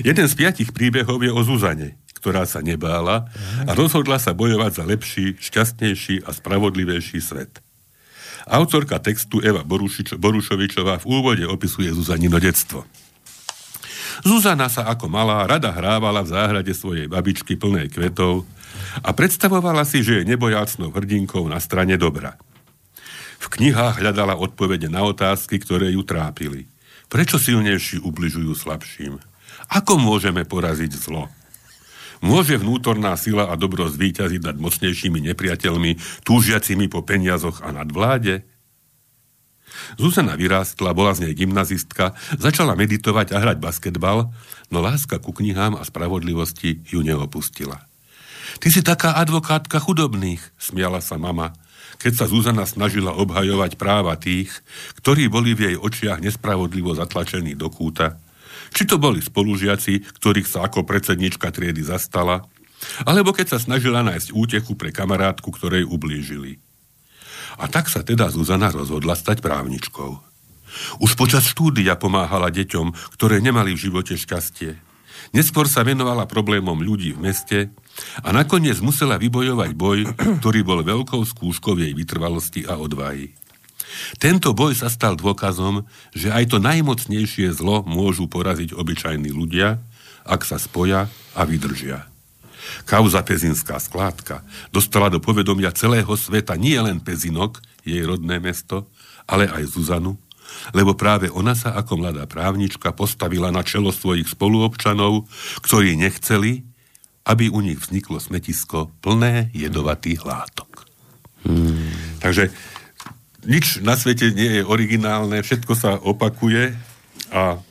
Jeden z piatich príbehov je o Zuzane, ktorá sa nebála a rozhodla sa bojovať za lepší, šťastnejší a spravodlivejší svet. Autorka textu Eva Borušovičová v úvode opisuje Zuzanino detstvo. Zuzana sa ako malá rada hrávala v záhrade svojej babičky plnej kvetov a predstavovala si, že je nebojácnou hrdinkou na strane dobra. V knihách hľadala odpovede na otázky, ktoré ju trápili. Prečo silnejší ubližujú slabším? Ako môžeme poraziť zlo? Môže vnútorná sila a dobro zvýťaziť nad mocnejšími nepriateľmi, túžiacimi po peniazoch a nadvláde? Zuzana vyrástla, bola z nej gymnazistka, začala meditovať a hrať basketbal, no láska ku knihám a spravodlivosti ju neopustila. Ty si taká advokátka chudobných, smiala sa mama, keď sa Zuzana snažila obhajovať práva tých, ktorí boli v jej očiach nespravodlivo zatlačení do kúta či to boli spolužiaci, ktorých sa ako predsednička triedy zastala, alebo keď sa snažila nájsť útechu pre kamarátku, ktorej ublížili. A tak sa teda Zuzana rozhodla stať právničkou. Už počas štúdia pomáhala deťom, ktoré nemali v živote šťastie. Neskôr sa venovala problémom ľudí v meste a nakoniec musela vybojovať boj, ktorý bol veľkou skúškou jej vytrvalosti a odvahy. Tento boj sa stal dôkazom, že aj to najmocnejšie zlo môžu poraziť obyčajní ľudia, ak sa spoja a vydržia. Kauza Pezinská skládka dostala do povedomia celého sveta nie len Pezinok, jej rodné mesto, ale aj Zuzanu, lebo práve ona sa ako mladá právnička postavila na čelo svojich spoluobčanov, ktorí nechceli, aby u nich vzniklo smetisko plné jedovatých látok. Hmm. Takže nič na svete nie je originálne, všetko sa opakuje a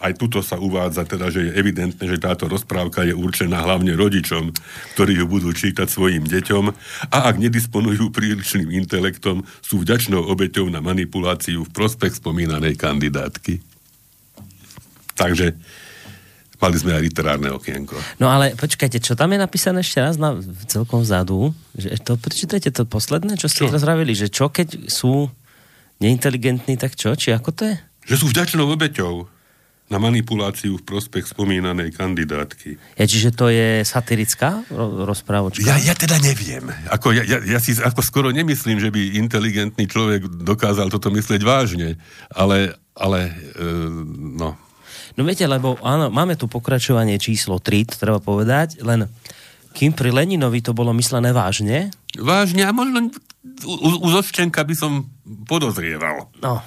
aj tuto sa uvádza teda, že je evidentné, že táto rozprávka je určená hlavne rodičom, ktorí ju budú čítať svojim deťom a ak nedisponujú prílišným intelektom, sú vďačnou obeťou na manipuláciu v prospech spomínanej kandidátky. Takže Mali sme aj literárne okienko. No ale počkajte, čo tam je napísané ešte raz na celkom vzadu? Že to, prečítajte to posledné, čo ste čo? teraz vravili, že čo keď sú neinteligentní, tak čo? Či ako to je? Že sú vďačnou obeťou na manipuláciu v prospech spomínanej kandidátky. Ja, čiže to je satirická rozprávočka? Ja, ja teda neviem. Ako, ja, ja, ja si ako skoro nemyslím, že by inteligentný človek dokázal toto myslieť vážne. Ale, ale e, no, No viete, lebo áno, máme tu pokračovanie číslo 3, to treba povedať, len kým pri Leninovi to bolo myslené vážne? Vážne a možno u, u Zoščenka by som podozrieval. No.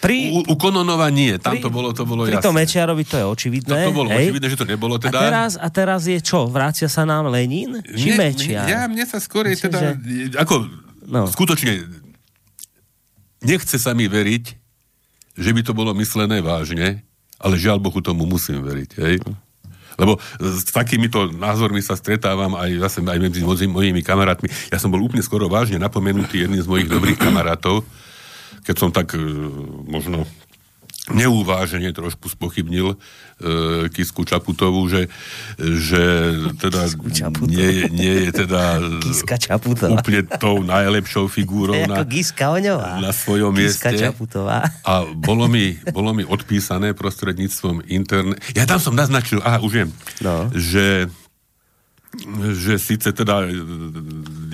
Pri, u, u Kononova nie, tam pri, to bolo, to bolo pri jasné. Pri tom Mečiarovi to je očividné. To, to bolo hej? očividné, že to nebolo teda. A teraz, a teraz je čo? Vrácia sa nám Lenin? Či ne, Mečiar? Ja, mne sa skôr teda, že... ako, no. skutočne, nechce sa mi veriť, že by to bolo myslené vážne, ale žiaľ Bohu tomu musím veriť. Hej? Lebo s takýmito názormi sa stretávam aj, zase aj medzi mojimi kamarátmi. Ja som bol úplne skoro vážne napomenutý jedným z mojich dobrých kamarátov, keď som tak e, možno neúvážene trošku spochybnil e, Kisku Čaputovú, že, že teda nie, nie je teda Kiska Čaputová. úplne tou najlepšou figúrou na, Giska na svojom Kiska mieste. Čaputová. A bolo mi, bolo mi odpísané prostredníctvom internet. Ja tam som naznačil, aha, už viem, no. že že síce teda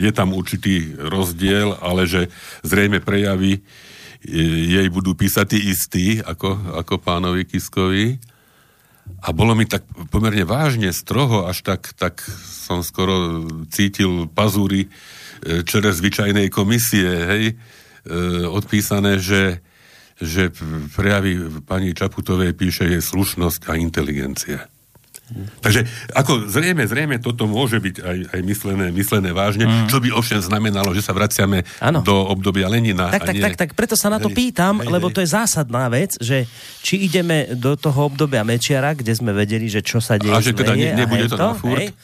je tam určitý rozdiel, ale že zrejme prejavy jej budú písať tí istí, ako, ako pánovi Kiskovi. A bolo mi tak pomerne vážne, stroho, až tak, tak som skoro cítil pazúry e, čere zvyčajnej komisie, hej, e, odpísané, že, že prejavy pani Čaputovej píše je slušnosť a inteligencia. Takže ako zrejme, zrejme toto môže byť aj, aj myslené, myslené vážne, mm. čo by ovšem znamenalo, že sa vraciame ano. do obdobia Lenina. Tak, tak, nie... tak, tak, preto sa na to hej, pýtam, hej, lebo hej. to je zásadná vec, že či ideme do toho obdobia Mečiara, kde sme vedeli, že čo sa deje A že teda ne, nebude to, to na furt. Hej,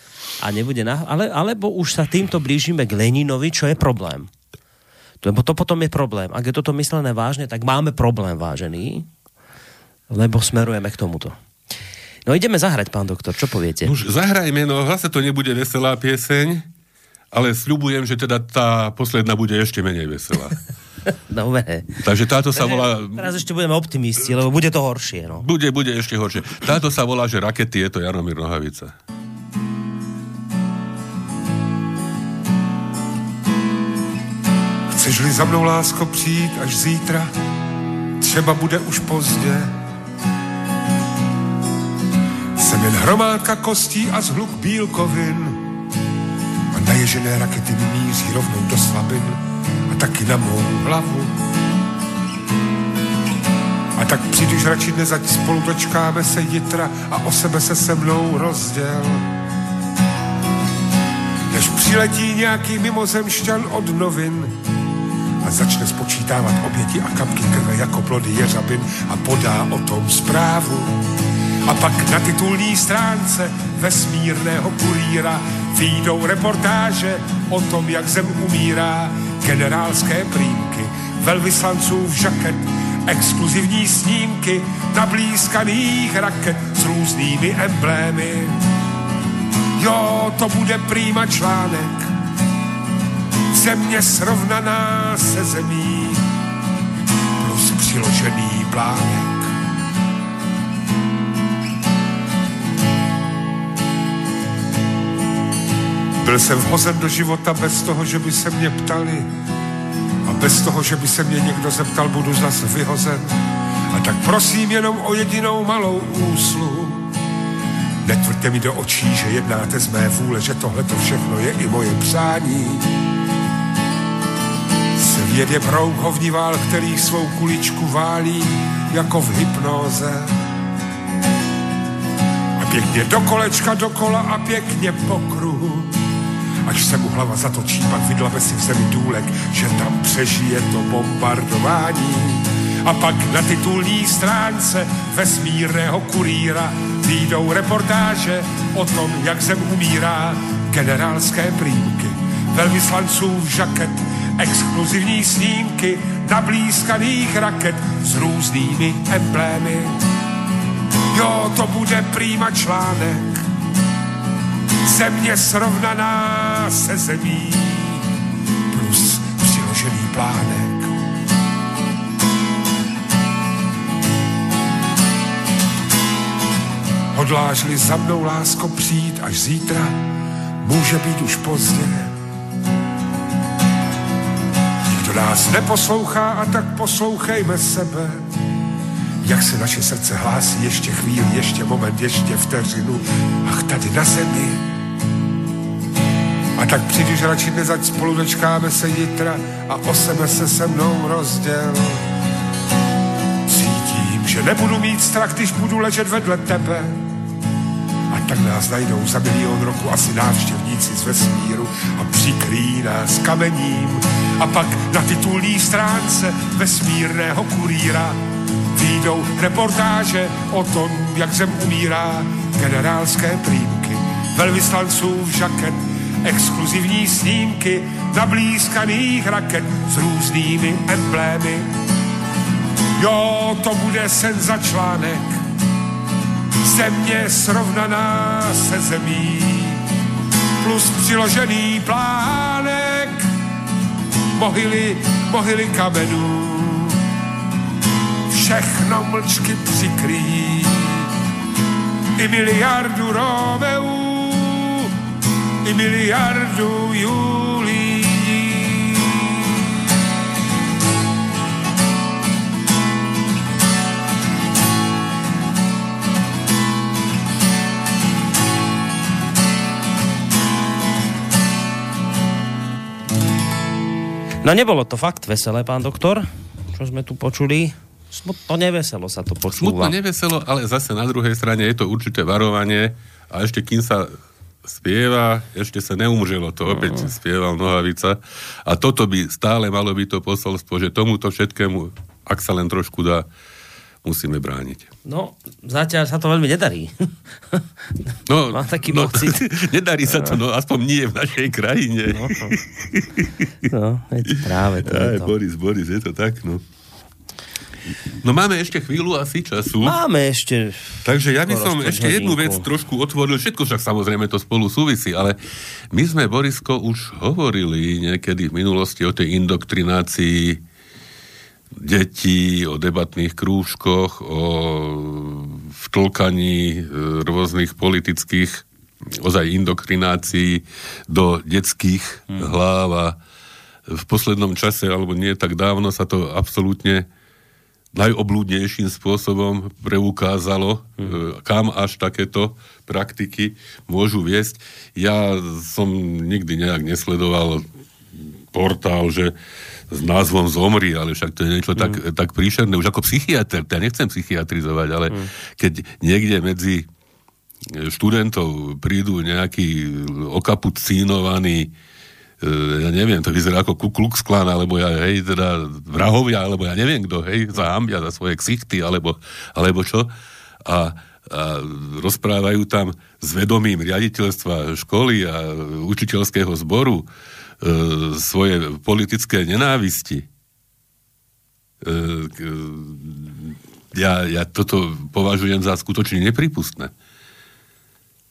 a nebude na, ale, alebo už sa týmto blížime k Leninovi, čo je problém. Lebo to potom je problém. Ak je toto myslené vážne, tak máme problém vážený, lebo smerujeme k tomuto. No ideme zahrať, pán doktor, čo poviete? Už zahrajme, no zase to nebude veselá pieseň, ale sľubujem, že teda tá posledná bude ešte menej veselá. Dobre. Takže táto sa volá... Teraz ešte budeme optimisti, lebo bude to horšie. No. Bude, bude ešte horšie. Táto sa volá, že rakety je to Jaromír Nohavica. Chceš-li za mnou, lásko, přijít až zítra, třeba bude už pozdě. Jsem jen hromádka kostí a zhluk bílkovin a naježené rakety mi míří rovnou do slabin a taky na mou hlavu. A tak přijdeš radši dnes, ať spolu dočkáme se jitra a o sebe se se mnou rozděl. Než přiletí nějaký mimozemšťan od novin, a začne spočítávat oběti a kapky krve jako plody jeřabin a podá o tom zprávu. A pak na titulní stránce vesmírného kurýra výjdou reportáže o tom, jak zem umírá, generálské prýmky, velvyslanců v žaket, exkluzivní snímky nablízkaných raket s různými emblémy. Jo, to bude prýma článek, země srovnaná se zemí plus přiložený plánek. Byl jsem vhozen do života bez toho, že by se mě ptali a bez toho, že by se mě někdo zeptal, budu zase vyhozen. A tak prosím jenom o jedinou malou úsluhu. Netvrďte mi do očí, že jednáte z mé vůle, že tohle to všechno je i moje přání Svět je brouchovní který svou kuličku válí jako v hypnoze. A pěkně do kolečka dokola a pěkně po kruhu. Až se mu hlava zatočí, pak vydlabe si v zemi důlek, že tam přežije to bombardování. A pak na titulní stránce vesmírného kurýra výjdou reportáže o tom, jak zem umírá, generálské prýmky, velvyslanců v žaket, exkluzivní snímky nablízkaných raket s různými emblémy. Jo, to bude prýma článek, země srovnaná se zemí, plus přiložený plánek. Hodláš-li za mnou, lásko, přijít až zítra, může být už pozdě nás neposlouchá a tak poslouchejme sebe. Jak se naše srdce hlásí ještě chvíli, ještě moment, ještě vteřinu. Ach, tady na zemi. A tak přijdeš radši dnes, ať spolu dočkáme se jitra a o sebe se se mnou rozděl. Cítím, že nebudu mít strach, když budu ležet vedle tebe tak nás najdou za milion roku asi návštěvníci z vesmíru a přikrý nás kamením. A pak na titulní stránce vesmírného kurýra výjdou reportáže o tom, jak zem umírá, generálské prýmky, velvyslanců v žaket, exkluzivní snímky nablízkaných raket s různými emblémy. Jo, to bude senzačlánek, země srovnaná se zemí, plus přiložený plánek, mohyly, mohyly kamenů, všechno mlčky přikrý, i miliardu Romeů, i miliardu Julí. No nebolo to fakt veselé, pán doktor, čo sme tu počuli. Smutno neveselo sa to počúva. Smutno neveselo, ale zase na druhej strane je to určité varovanie a ešte kým sa spieva, ešte sa neumřelo, to opäť uh-huh. spieval Nohavica. A toto by stále malo byť to posolstvo, že tomuto všetkému, ak sa len trošku dá, musíme brániť. No, zatiaľ sa to veľmi nedarí. No, Mám taký no, pocit. nedarí sa to, no aspoň nie v našej krajine. No, no veď práve to je Aj, to. Boris, Boris, je to tak, no. No máme ešte chvíľu asi času. Máme ešte... Takže ja by som ešte jednu hodinku. vec trošku otvoril, všetko však samozrejme to spolu súvisí, ale my sme, Borisko, už hovorili niekedy v minulosti o tej indoktrinácii detí, o debatných krúžkoch, o vtlkaní e, rôznych politických ozaj indoktrinácií do detských hmm. hlav a v poslednom čase, alebo nie tak dávno, sa to absolútne najoblúdnejším spôsobom preukázalo, hmm. kam až takéto praktiky môžu viesť. Ja som nikdy nejak nesledoval portál, že s názvom Zomri, ale však to je niečo mm. tak, tak príšerné, už ako psychiatr, ja nechcem psychiatrizovať, ale mm. keď niekde medzi študentov prídu nejakí okapucínovaní ja neviem, to vyzerá ako Ku Klux Klan, alebo ja, hej, teda vrahovia, alebo ja neviem kto, hej, zahambia za svoje ksichty, alebo, alebo čo. A, a rozprávajú tam s vedomím riaditeľstva školy a učiteľského zboru e, svoje politické nenávisti. E, ja, ja toto považujem za skutočne nepripustné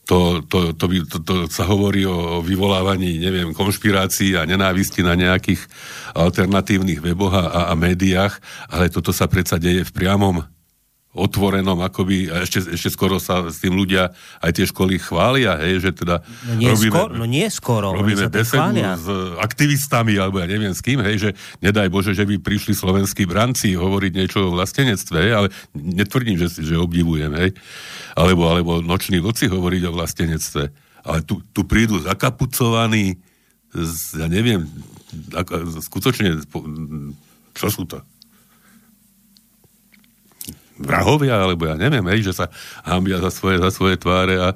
to, to, to, by, to, to sa hovorí o vyvolávaní, neviem, konšpirácií a nenávisti na nejakých alternatívnych weboch a, a médiách, ale toto sa predsa deje v priamom otvorenom, akoby, a ešte, ešte skoro sa s tým ľudia aj tie školy chvália, hej, že teda no nie robíme, skoro, no nie skoro, robíme besedu s aktivistami, alebo ja neviem s kým, hej, že nedaj Bože, že by prišli slovenskí branci hovoriť niečo o vlastenectve, hej, ale netvrdím, že, že obdivujem, hej, alebo, alebo noční vlci hovoriť o vlastenectve, ale tu, tu prídu zakapucovaní, z, ja neviem, skutočne, čo sú to? Vrahovia, alebo ja neviem, hej, že sa hambia za svoje, za svoje tváre a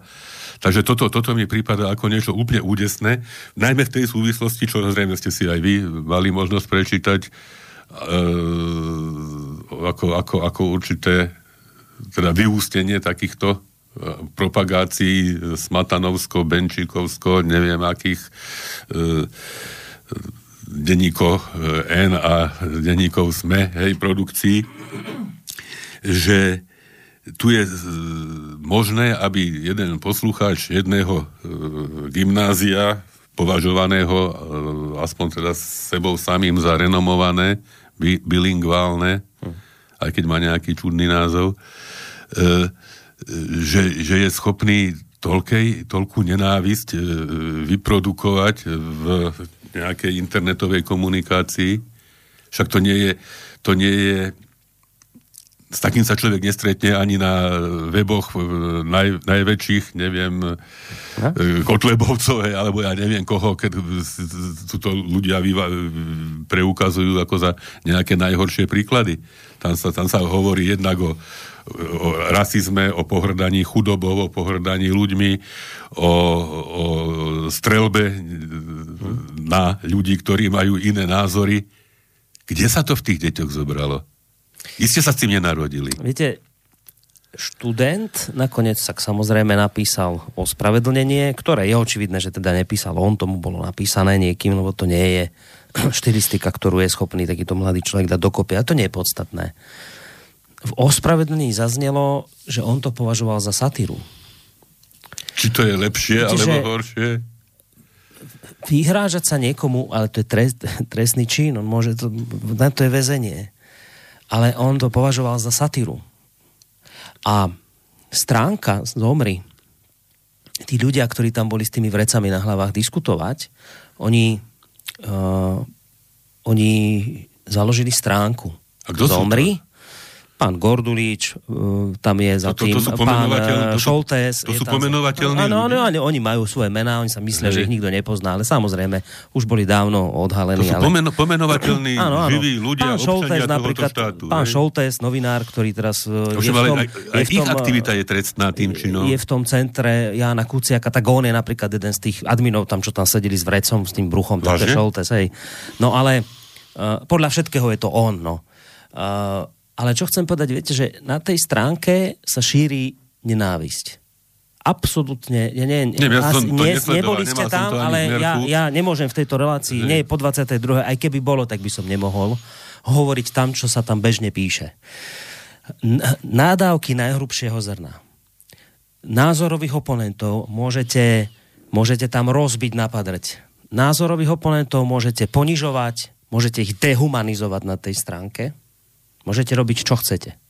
Takže toto, toto mi prípada ako niečo úplne údesné, najmä v tej súvislosti, čo zrejme ste si aj vy mali možnosť prečítať, e, ako, ako, ako určité teda vyústenie takýchto propagácií Smatanovsko, Benčíkovsko, neviem akých e, denníkov N a denníkov SME, hej, produkcií že tu je možné, aby jeden poslucháč jedného e, gymnázia, považovaného e, aspoň teda sebou samým za renomované, bi, bilingválne, hm. aj keď má nejaký čudný názov, e, že, že je schopný toľkej, toľkú nenávisť vyprodukovať v nejakej internetovej komunikácii. Však to nie je, to nie je s takým sa človek nestretne ani na weboch naj, najväčších, neviem, no? Kotlebovcové, alebo ja neviem koho, keď túto ľudia vyva, preukazujú ako za nejaké najhoršie príklady. Tam sa, tam sa hovorí jednak o, o rasizme, o pohrdaní chudobou, o pohrdaní ľuďmi, o, o strelbe na ľudí, ktorí majú iné názory. Kde sa to v tých deťoch zobralo? Iste sa s tým nenarodili. Viete, študent nakoniec sa samozrejme napísal ospravedlnenie, ktoré je očividné, že teda nepísal on, tomu bolo napísané niekým, lebo to nie je štilistika, ktorú je schopný takýto mladý človek dať dokopy. A to nie je podstatné. V ospravedlnení zaznelo, že on to považoval za satíru. Či to je lepšie, Viete, alebo horšie? Vyhrážať sa niekomu, ale to je trest, trestný čin, on môže to, na to je väzenie ale on to považoval za satíru. A stránka zomri, tí ľudia, ktorí tam boli s tými vrecami na hlavách diskutovať, oni, uh, oni založili stránku A kto zomri. Pán Gordulíč, uh, tam je za to, to, to tým pán uh, Šoltés. To sú pomenovateľní Áno, áno, áno, oni majú svoje mená, oni sa myslia, že ich nikto nepozná, ale samozrejme, už boli dávno odhalení. To sú ale... pomeno, pomenovateľní, áno, áno. živí ľudia, pán Šoltés, napríklad, štátu. Pán hej? Šoltés, novinár, ktorý teraz uh, je v tom... Aj, aj je v tom, ich aktivita je trestná tým činom. Je v tom centre Jana Kuciaka, tak on je napríklad jeden z tých adminov tam, čo tam sedeli s vrecom, s tým bruchom, to je Šoltés, hej. No ale uh, podľa všetkého je to on, no. Uh, ale čo chcem povedať, viete, že na tej stránke sa šíri nenávisť. Absolutne, ja nie, nie, ja som nie, neboli ste tam, ale ja, ja nemôžem v tejto relácii, nie po 22. aj keby bolo, tak by som nemohol hovoriť tam, čo sa tam bežne píše. Nádávky najhrubšieho zrna. Názorových oponentov môžete, môžete tam rozbiť, napadrť. Názorových oponentov môžete ponižovať, môžete ich dehumanizovať na tej stránke Môžete robiť, čo chcete.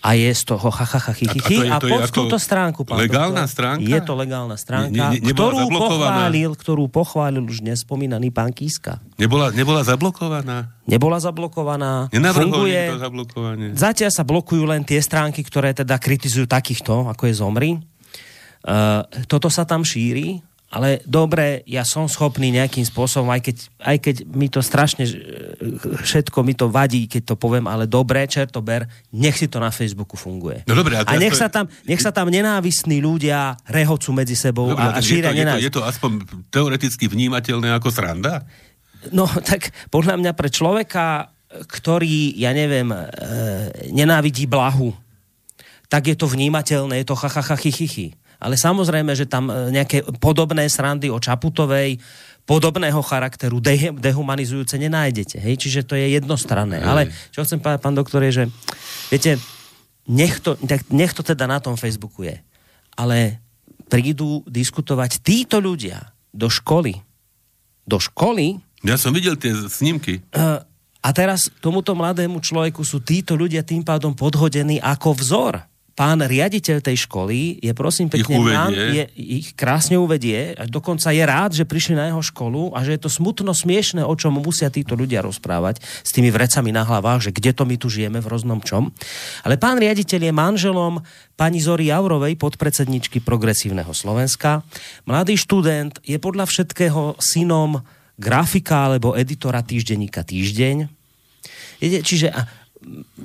A je z toho ha, ha, ha, hi, hi, hi, a, a, to je, pod túto stránku, pán Legálna doktor, stránka? Je to legálna stránka, ne, ne, ktorú, pochválil, ktorú pochválil už nespomínaný pán Kíska. Nebola, nebola zablokovaná? Nebola zablokovaná. funguje. Zatiaľ sa blokujú len tie stránky, ktoré teda kritizujú takýchto, ako je Zomri. Uh, toto sa tam šíri ale dobre, ja som schopný nejakým spôsobom, aj keď, aj keď mi to strašne, e, všetko mi to vadí, keď to poviem, ale dobre, čertober, nech si to na Facebooku funguje. No dobre, a, a nech, to... sa tam, nech sa tam nenávistní ľudia rehocú medzi sebou dobre, a, a šíria je to, je, to, je to aspoň teoreticky vnímateľné ako sranda? No tak podľa mňa pre človeka, ktorý, ja neviem, e, nenávidí blahu, tak je to vnímateľné, je to chachachachichychy ale samozrejme, že tam e, nejaké podobné srandy o Čaputovej, podobného charakteru, de- dehumanizujúce nenájdete. Hej? Čiže to je jednostranné. Hej. Ale čo chcem povedať, pán doktor, je, že viete, nech to, tak nech to teda na tom Facebooku je. Ale prídu diskutovať títo ľudia do školy. Do školy. Ja som videl tie snímky. Uh, a teraz tomuto mladému človeku sú títo ľudia tým pádom podhodení ako vzor pán riaditeľ tej školy je prosím pekne, ich, nám, je, ich krásne uvedie, a dokonca je rád, že prišli na jeho školu a že je to smutno smiešné, o čom musia títo ľudia rozprávať s tými vrecami na hlavách, že kde to my tu žijeme v roznom čom. Ale pán riaditeľ je manželom pani Zory Jaurovej, podpredsedničky Progresívneho Slovenska. Mladý študent je podľa všetkého synom grafika alebo editora týždenníka Týždeň. Čiže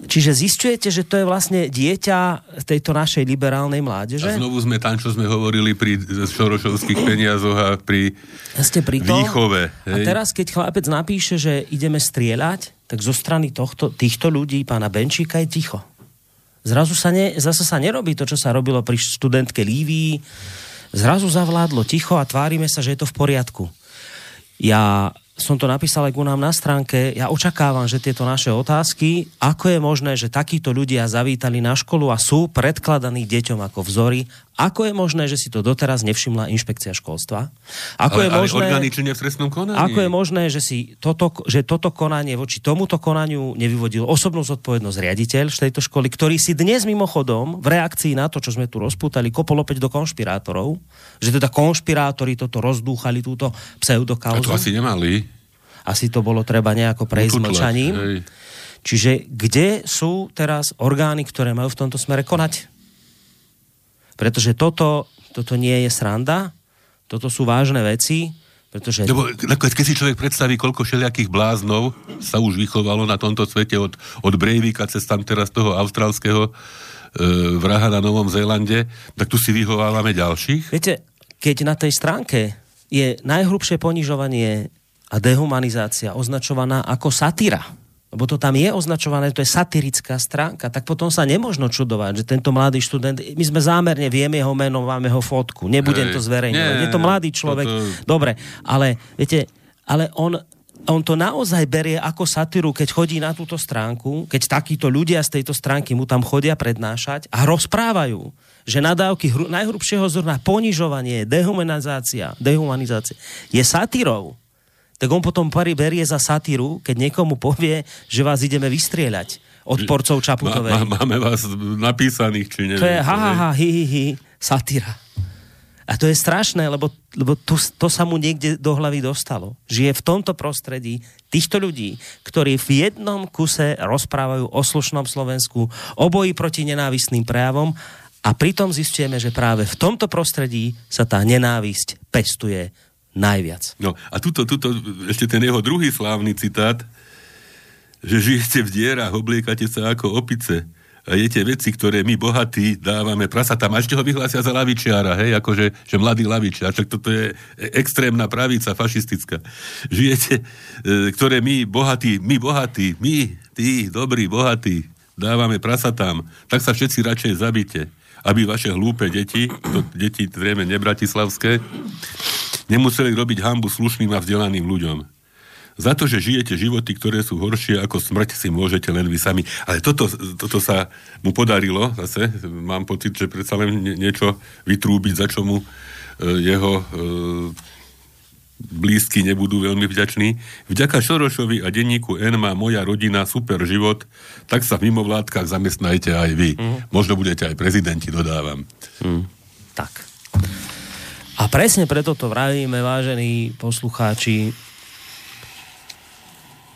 Čiže zistujete, že to je vlastne dieťa tejto našej liberálnej mládeže? A znovu sme tam, čo sme hovorili pri šorošovských peniazoch a pri, Ste pri tom? výchove. Hej? A teraz, keď chlapec napíše, že ideme strieľať, tak zo strany tohto, týchto ľudí, pána Benčíka, je ticho. Zrazu sa, ne, zase sa nerobí to, čo sa robilo pri študentke Lívii. Zrazu zavládlo ticho a tvárime sa, že je to v poriadku. Ja som to napísal aj ku nám na stránke, ja očakávam, že tieto naše otázky, ako je možné, že takíto ľudia zavítali na školu a sú predkladaní deťom ako vzory, ako je možné, že si to doteraz nevšimla inšpekcia školstva? Ako ale, je možné, ale orgány v trestnom konaní. Ako je možné, že, si toto, že toto konanie voči tomuto konaniu nevyvodil osobnú zodpovednosť riaditeľ z tejto školy, ktorý si dnes mimochodom v reakcii na to, čo sme tu rozputali, kopol opäť do konšpirátorov, že teda konšpirátori toto rozdúchali, túto pseudokauzu. A to asi nemali. Asi to bolo treba nejako prejsť mlčaním. Čiže kde sú teraz orgány, ktoré majú v tomto smere konať? Pretože toto, toto nie je sranda, toto sú vážne veci, pretože... Lebo keď si človek predstaví, koľko všelijakých bláznov sa už vychovalo na tomto svete od, od Breivika cez tam teraz toho austrálskeho e, vraha na Novom Zélande, tak tu si vyhovávame ďalších. Viete, keď na tej stránke je najhrubšie ponižovanie a dehumanizácia označovaná ako satyra, lebo to tam je označované, to je satirická stránka, tak potom sa nemožno čudovať, že tento mladý študent, my sme zámerne, vieme jeho meno, máme ho fotku, nebudem Hej. to zverejňovať, je to mladý človek, toto... dobre, ale viete, ale on, on to naozaj berie ako satyru, keď chodí na túto stránku, keď takíto ľudia z tejto stránky mu tam chodia prednášať a rozprávajú, že nadávky hru, najhrubšieho zrna, ponižovanie, dehumanizácia, dehumanizácia je satyrou tak on potom berie za satíru, keď niekomu povie, že vás ideme vystrieľať odporcov Čaputovej. Má, má, máme vás napísaných, či neviem. To je ha, ha, ha, hi, hi, hi, satíra. A to je strašné, lebo, lebo to, to sa mu niekde do hlavy dostalo. Žije v tomto prostredí týchto ľudí, ktorí v jednom kuse rozprávajú o slušnom Slovensku, o boji proti nenávistným prejavom a pritom zistujeme, že práve v tomto prostredí sa tá nenávisť pestuje najviac. No a tuto, tuto ešte ten jeho druhý slávny citát, že žijete v dierach, obliekate sa ako opice a jete veci, ktoré my bohatí dávame prasatám. A ešte ho vyhlásia za lavičiara, hej, akože že mladý lavičiar. Čak toto je extrémna pravica, fašistická. Žijete, e, ktoré my bohatí, my bohatí, my, tí, dobrí, bohatí, dávame prasatám, tak sa všetci radšej zabite aby vaše hlúpe deti, to deti zrejme nebratislavské, nemuseli robiť hambu slušným a vzdelaným ľuďom. Za to, že žijete životy, ktoré sú horšie ako smrť, si môžete len vy sami. Ale toto, toto sa mu podarilo, zase mám pocit, že predsa len niečo vytrúbiť, za čo mu e, jeho e, blízky nebudú veľmi vďační. Vďaka Šorošovi a denníku N má moja rodina super život, tak sa v mimovládkach zamestnajte aj vy. Mm. Možno budete aj prezidenti, dodávam. Mm. Tak. A presne preto to vravíme, vážení poslucháči,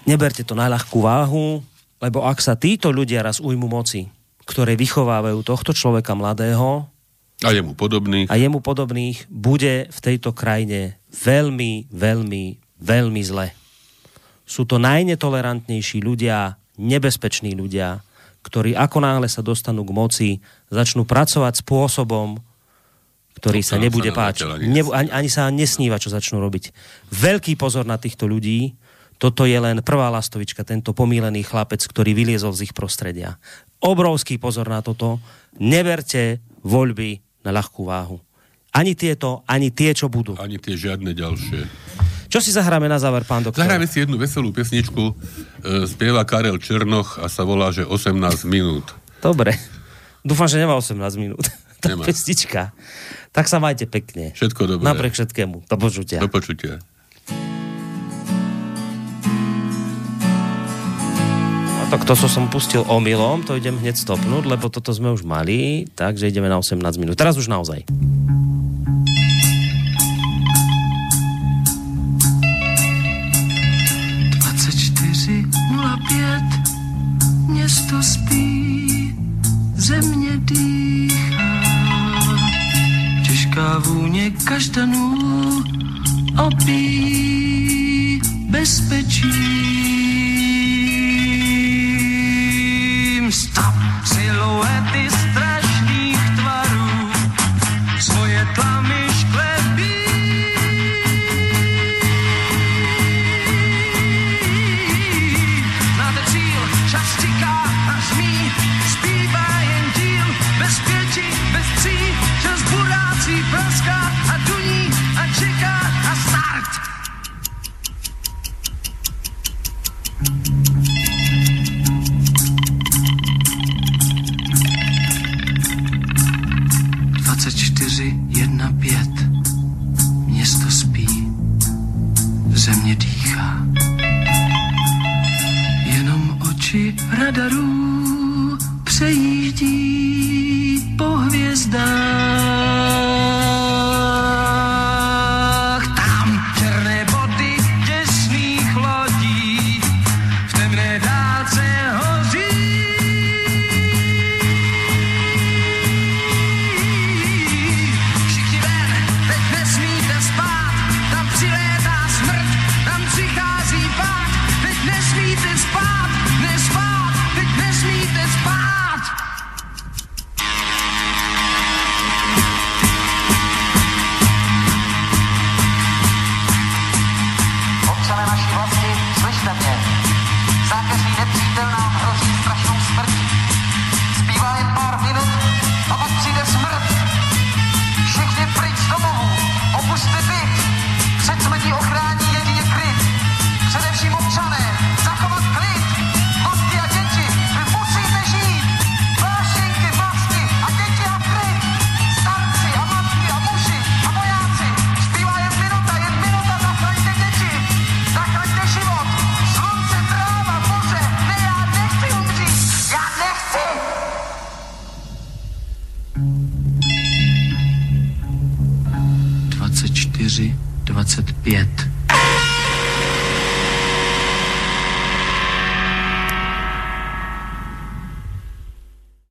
neberte to na ľahkú váhu, lebo ak sa títo ľudia raz ujmu moci, ktoré vychovávajú tohto človeka mladého, a jemu podobných. A jemu podobných bude v tejto krajine veľmi, veľmi, veľmi zle. Sú to najnetolerantnejší ľudia, nebezpeční ľudia, ktorí ako náhle sa dostanú k moci, začnú pracovať spôsobom, ktorý to sa nebude páčiť. Ne, ani, ani sa nesníva, čo začnú robiť. Veľký pozor na týchto ľudí. Toto je len prvá lastovička, tento pomílený chlapec, ktorý vyliezol z ich prostredia. Obrovský pozor na toto. Neberte voľby na ľahkú váhu. Ani tieto, ani tie, čo budú. Ani tie žiadne ďalšie. Čo si zahráme na záver, pán doktor? Zahráme si jednu veselú pesničku. E, spieva Karel Černoch a sa volá, že 18 minút. Dobre. Dúfam, že nemá 18 minút. Tá nemá. pesnička. Tak sa majte pekne. Všetko dobré. Napriek všetkému. Do počutia. Do počutia. Tak to, čo som pustil omylom, to idem hneď stopnúť, lebo toto sme už mali, takže ideme na 18 minút. Teraz už naozaj. Město spí, těžká vůně kaštanů opí bezpečí. stop siluety strašných tvarů, svoje tlamy země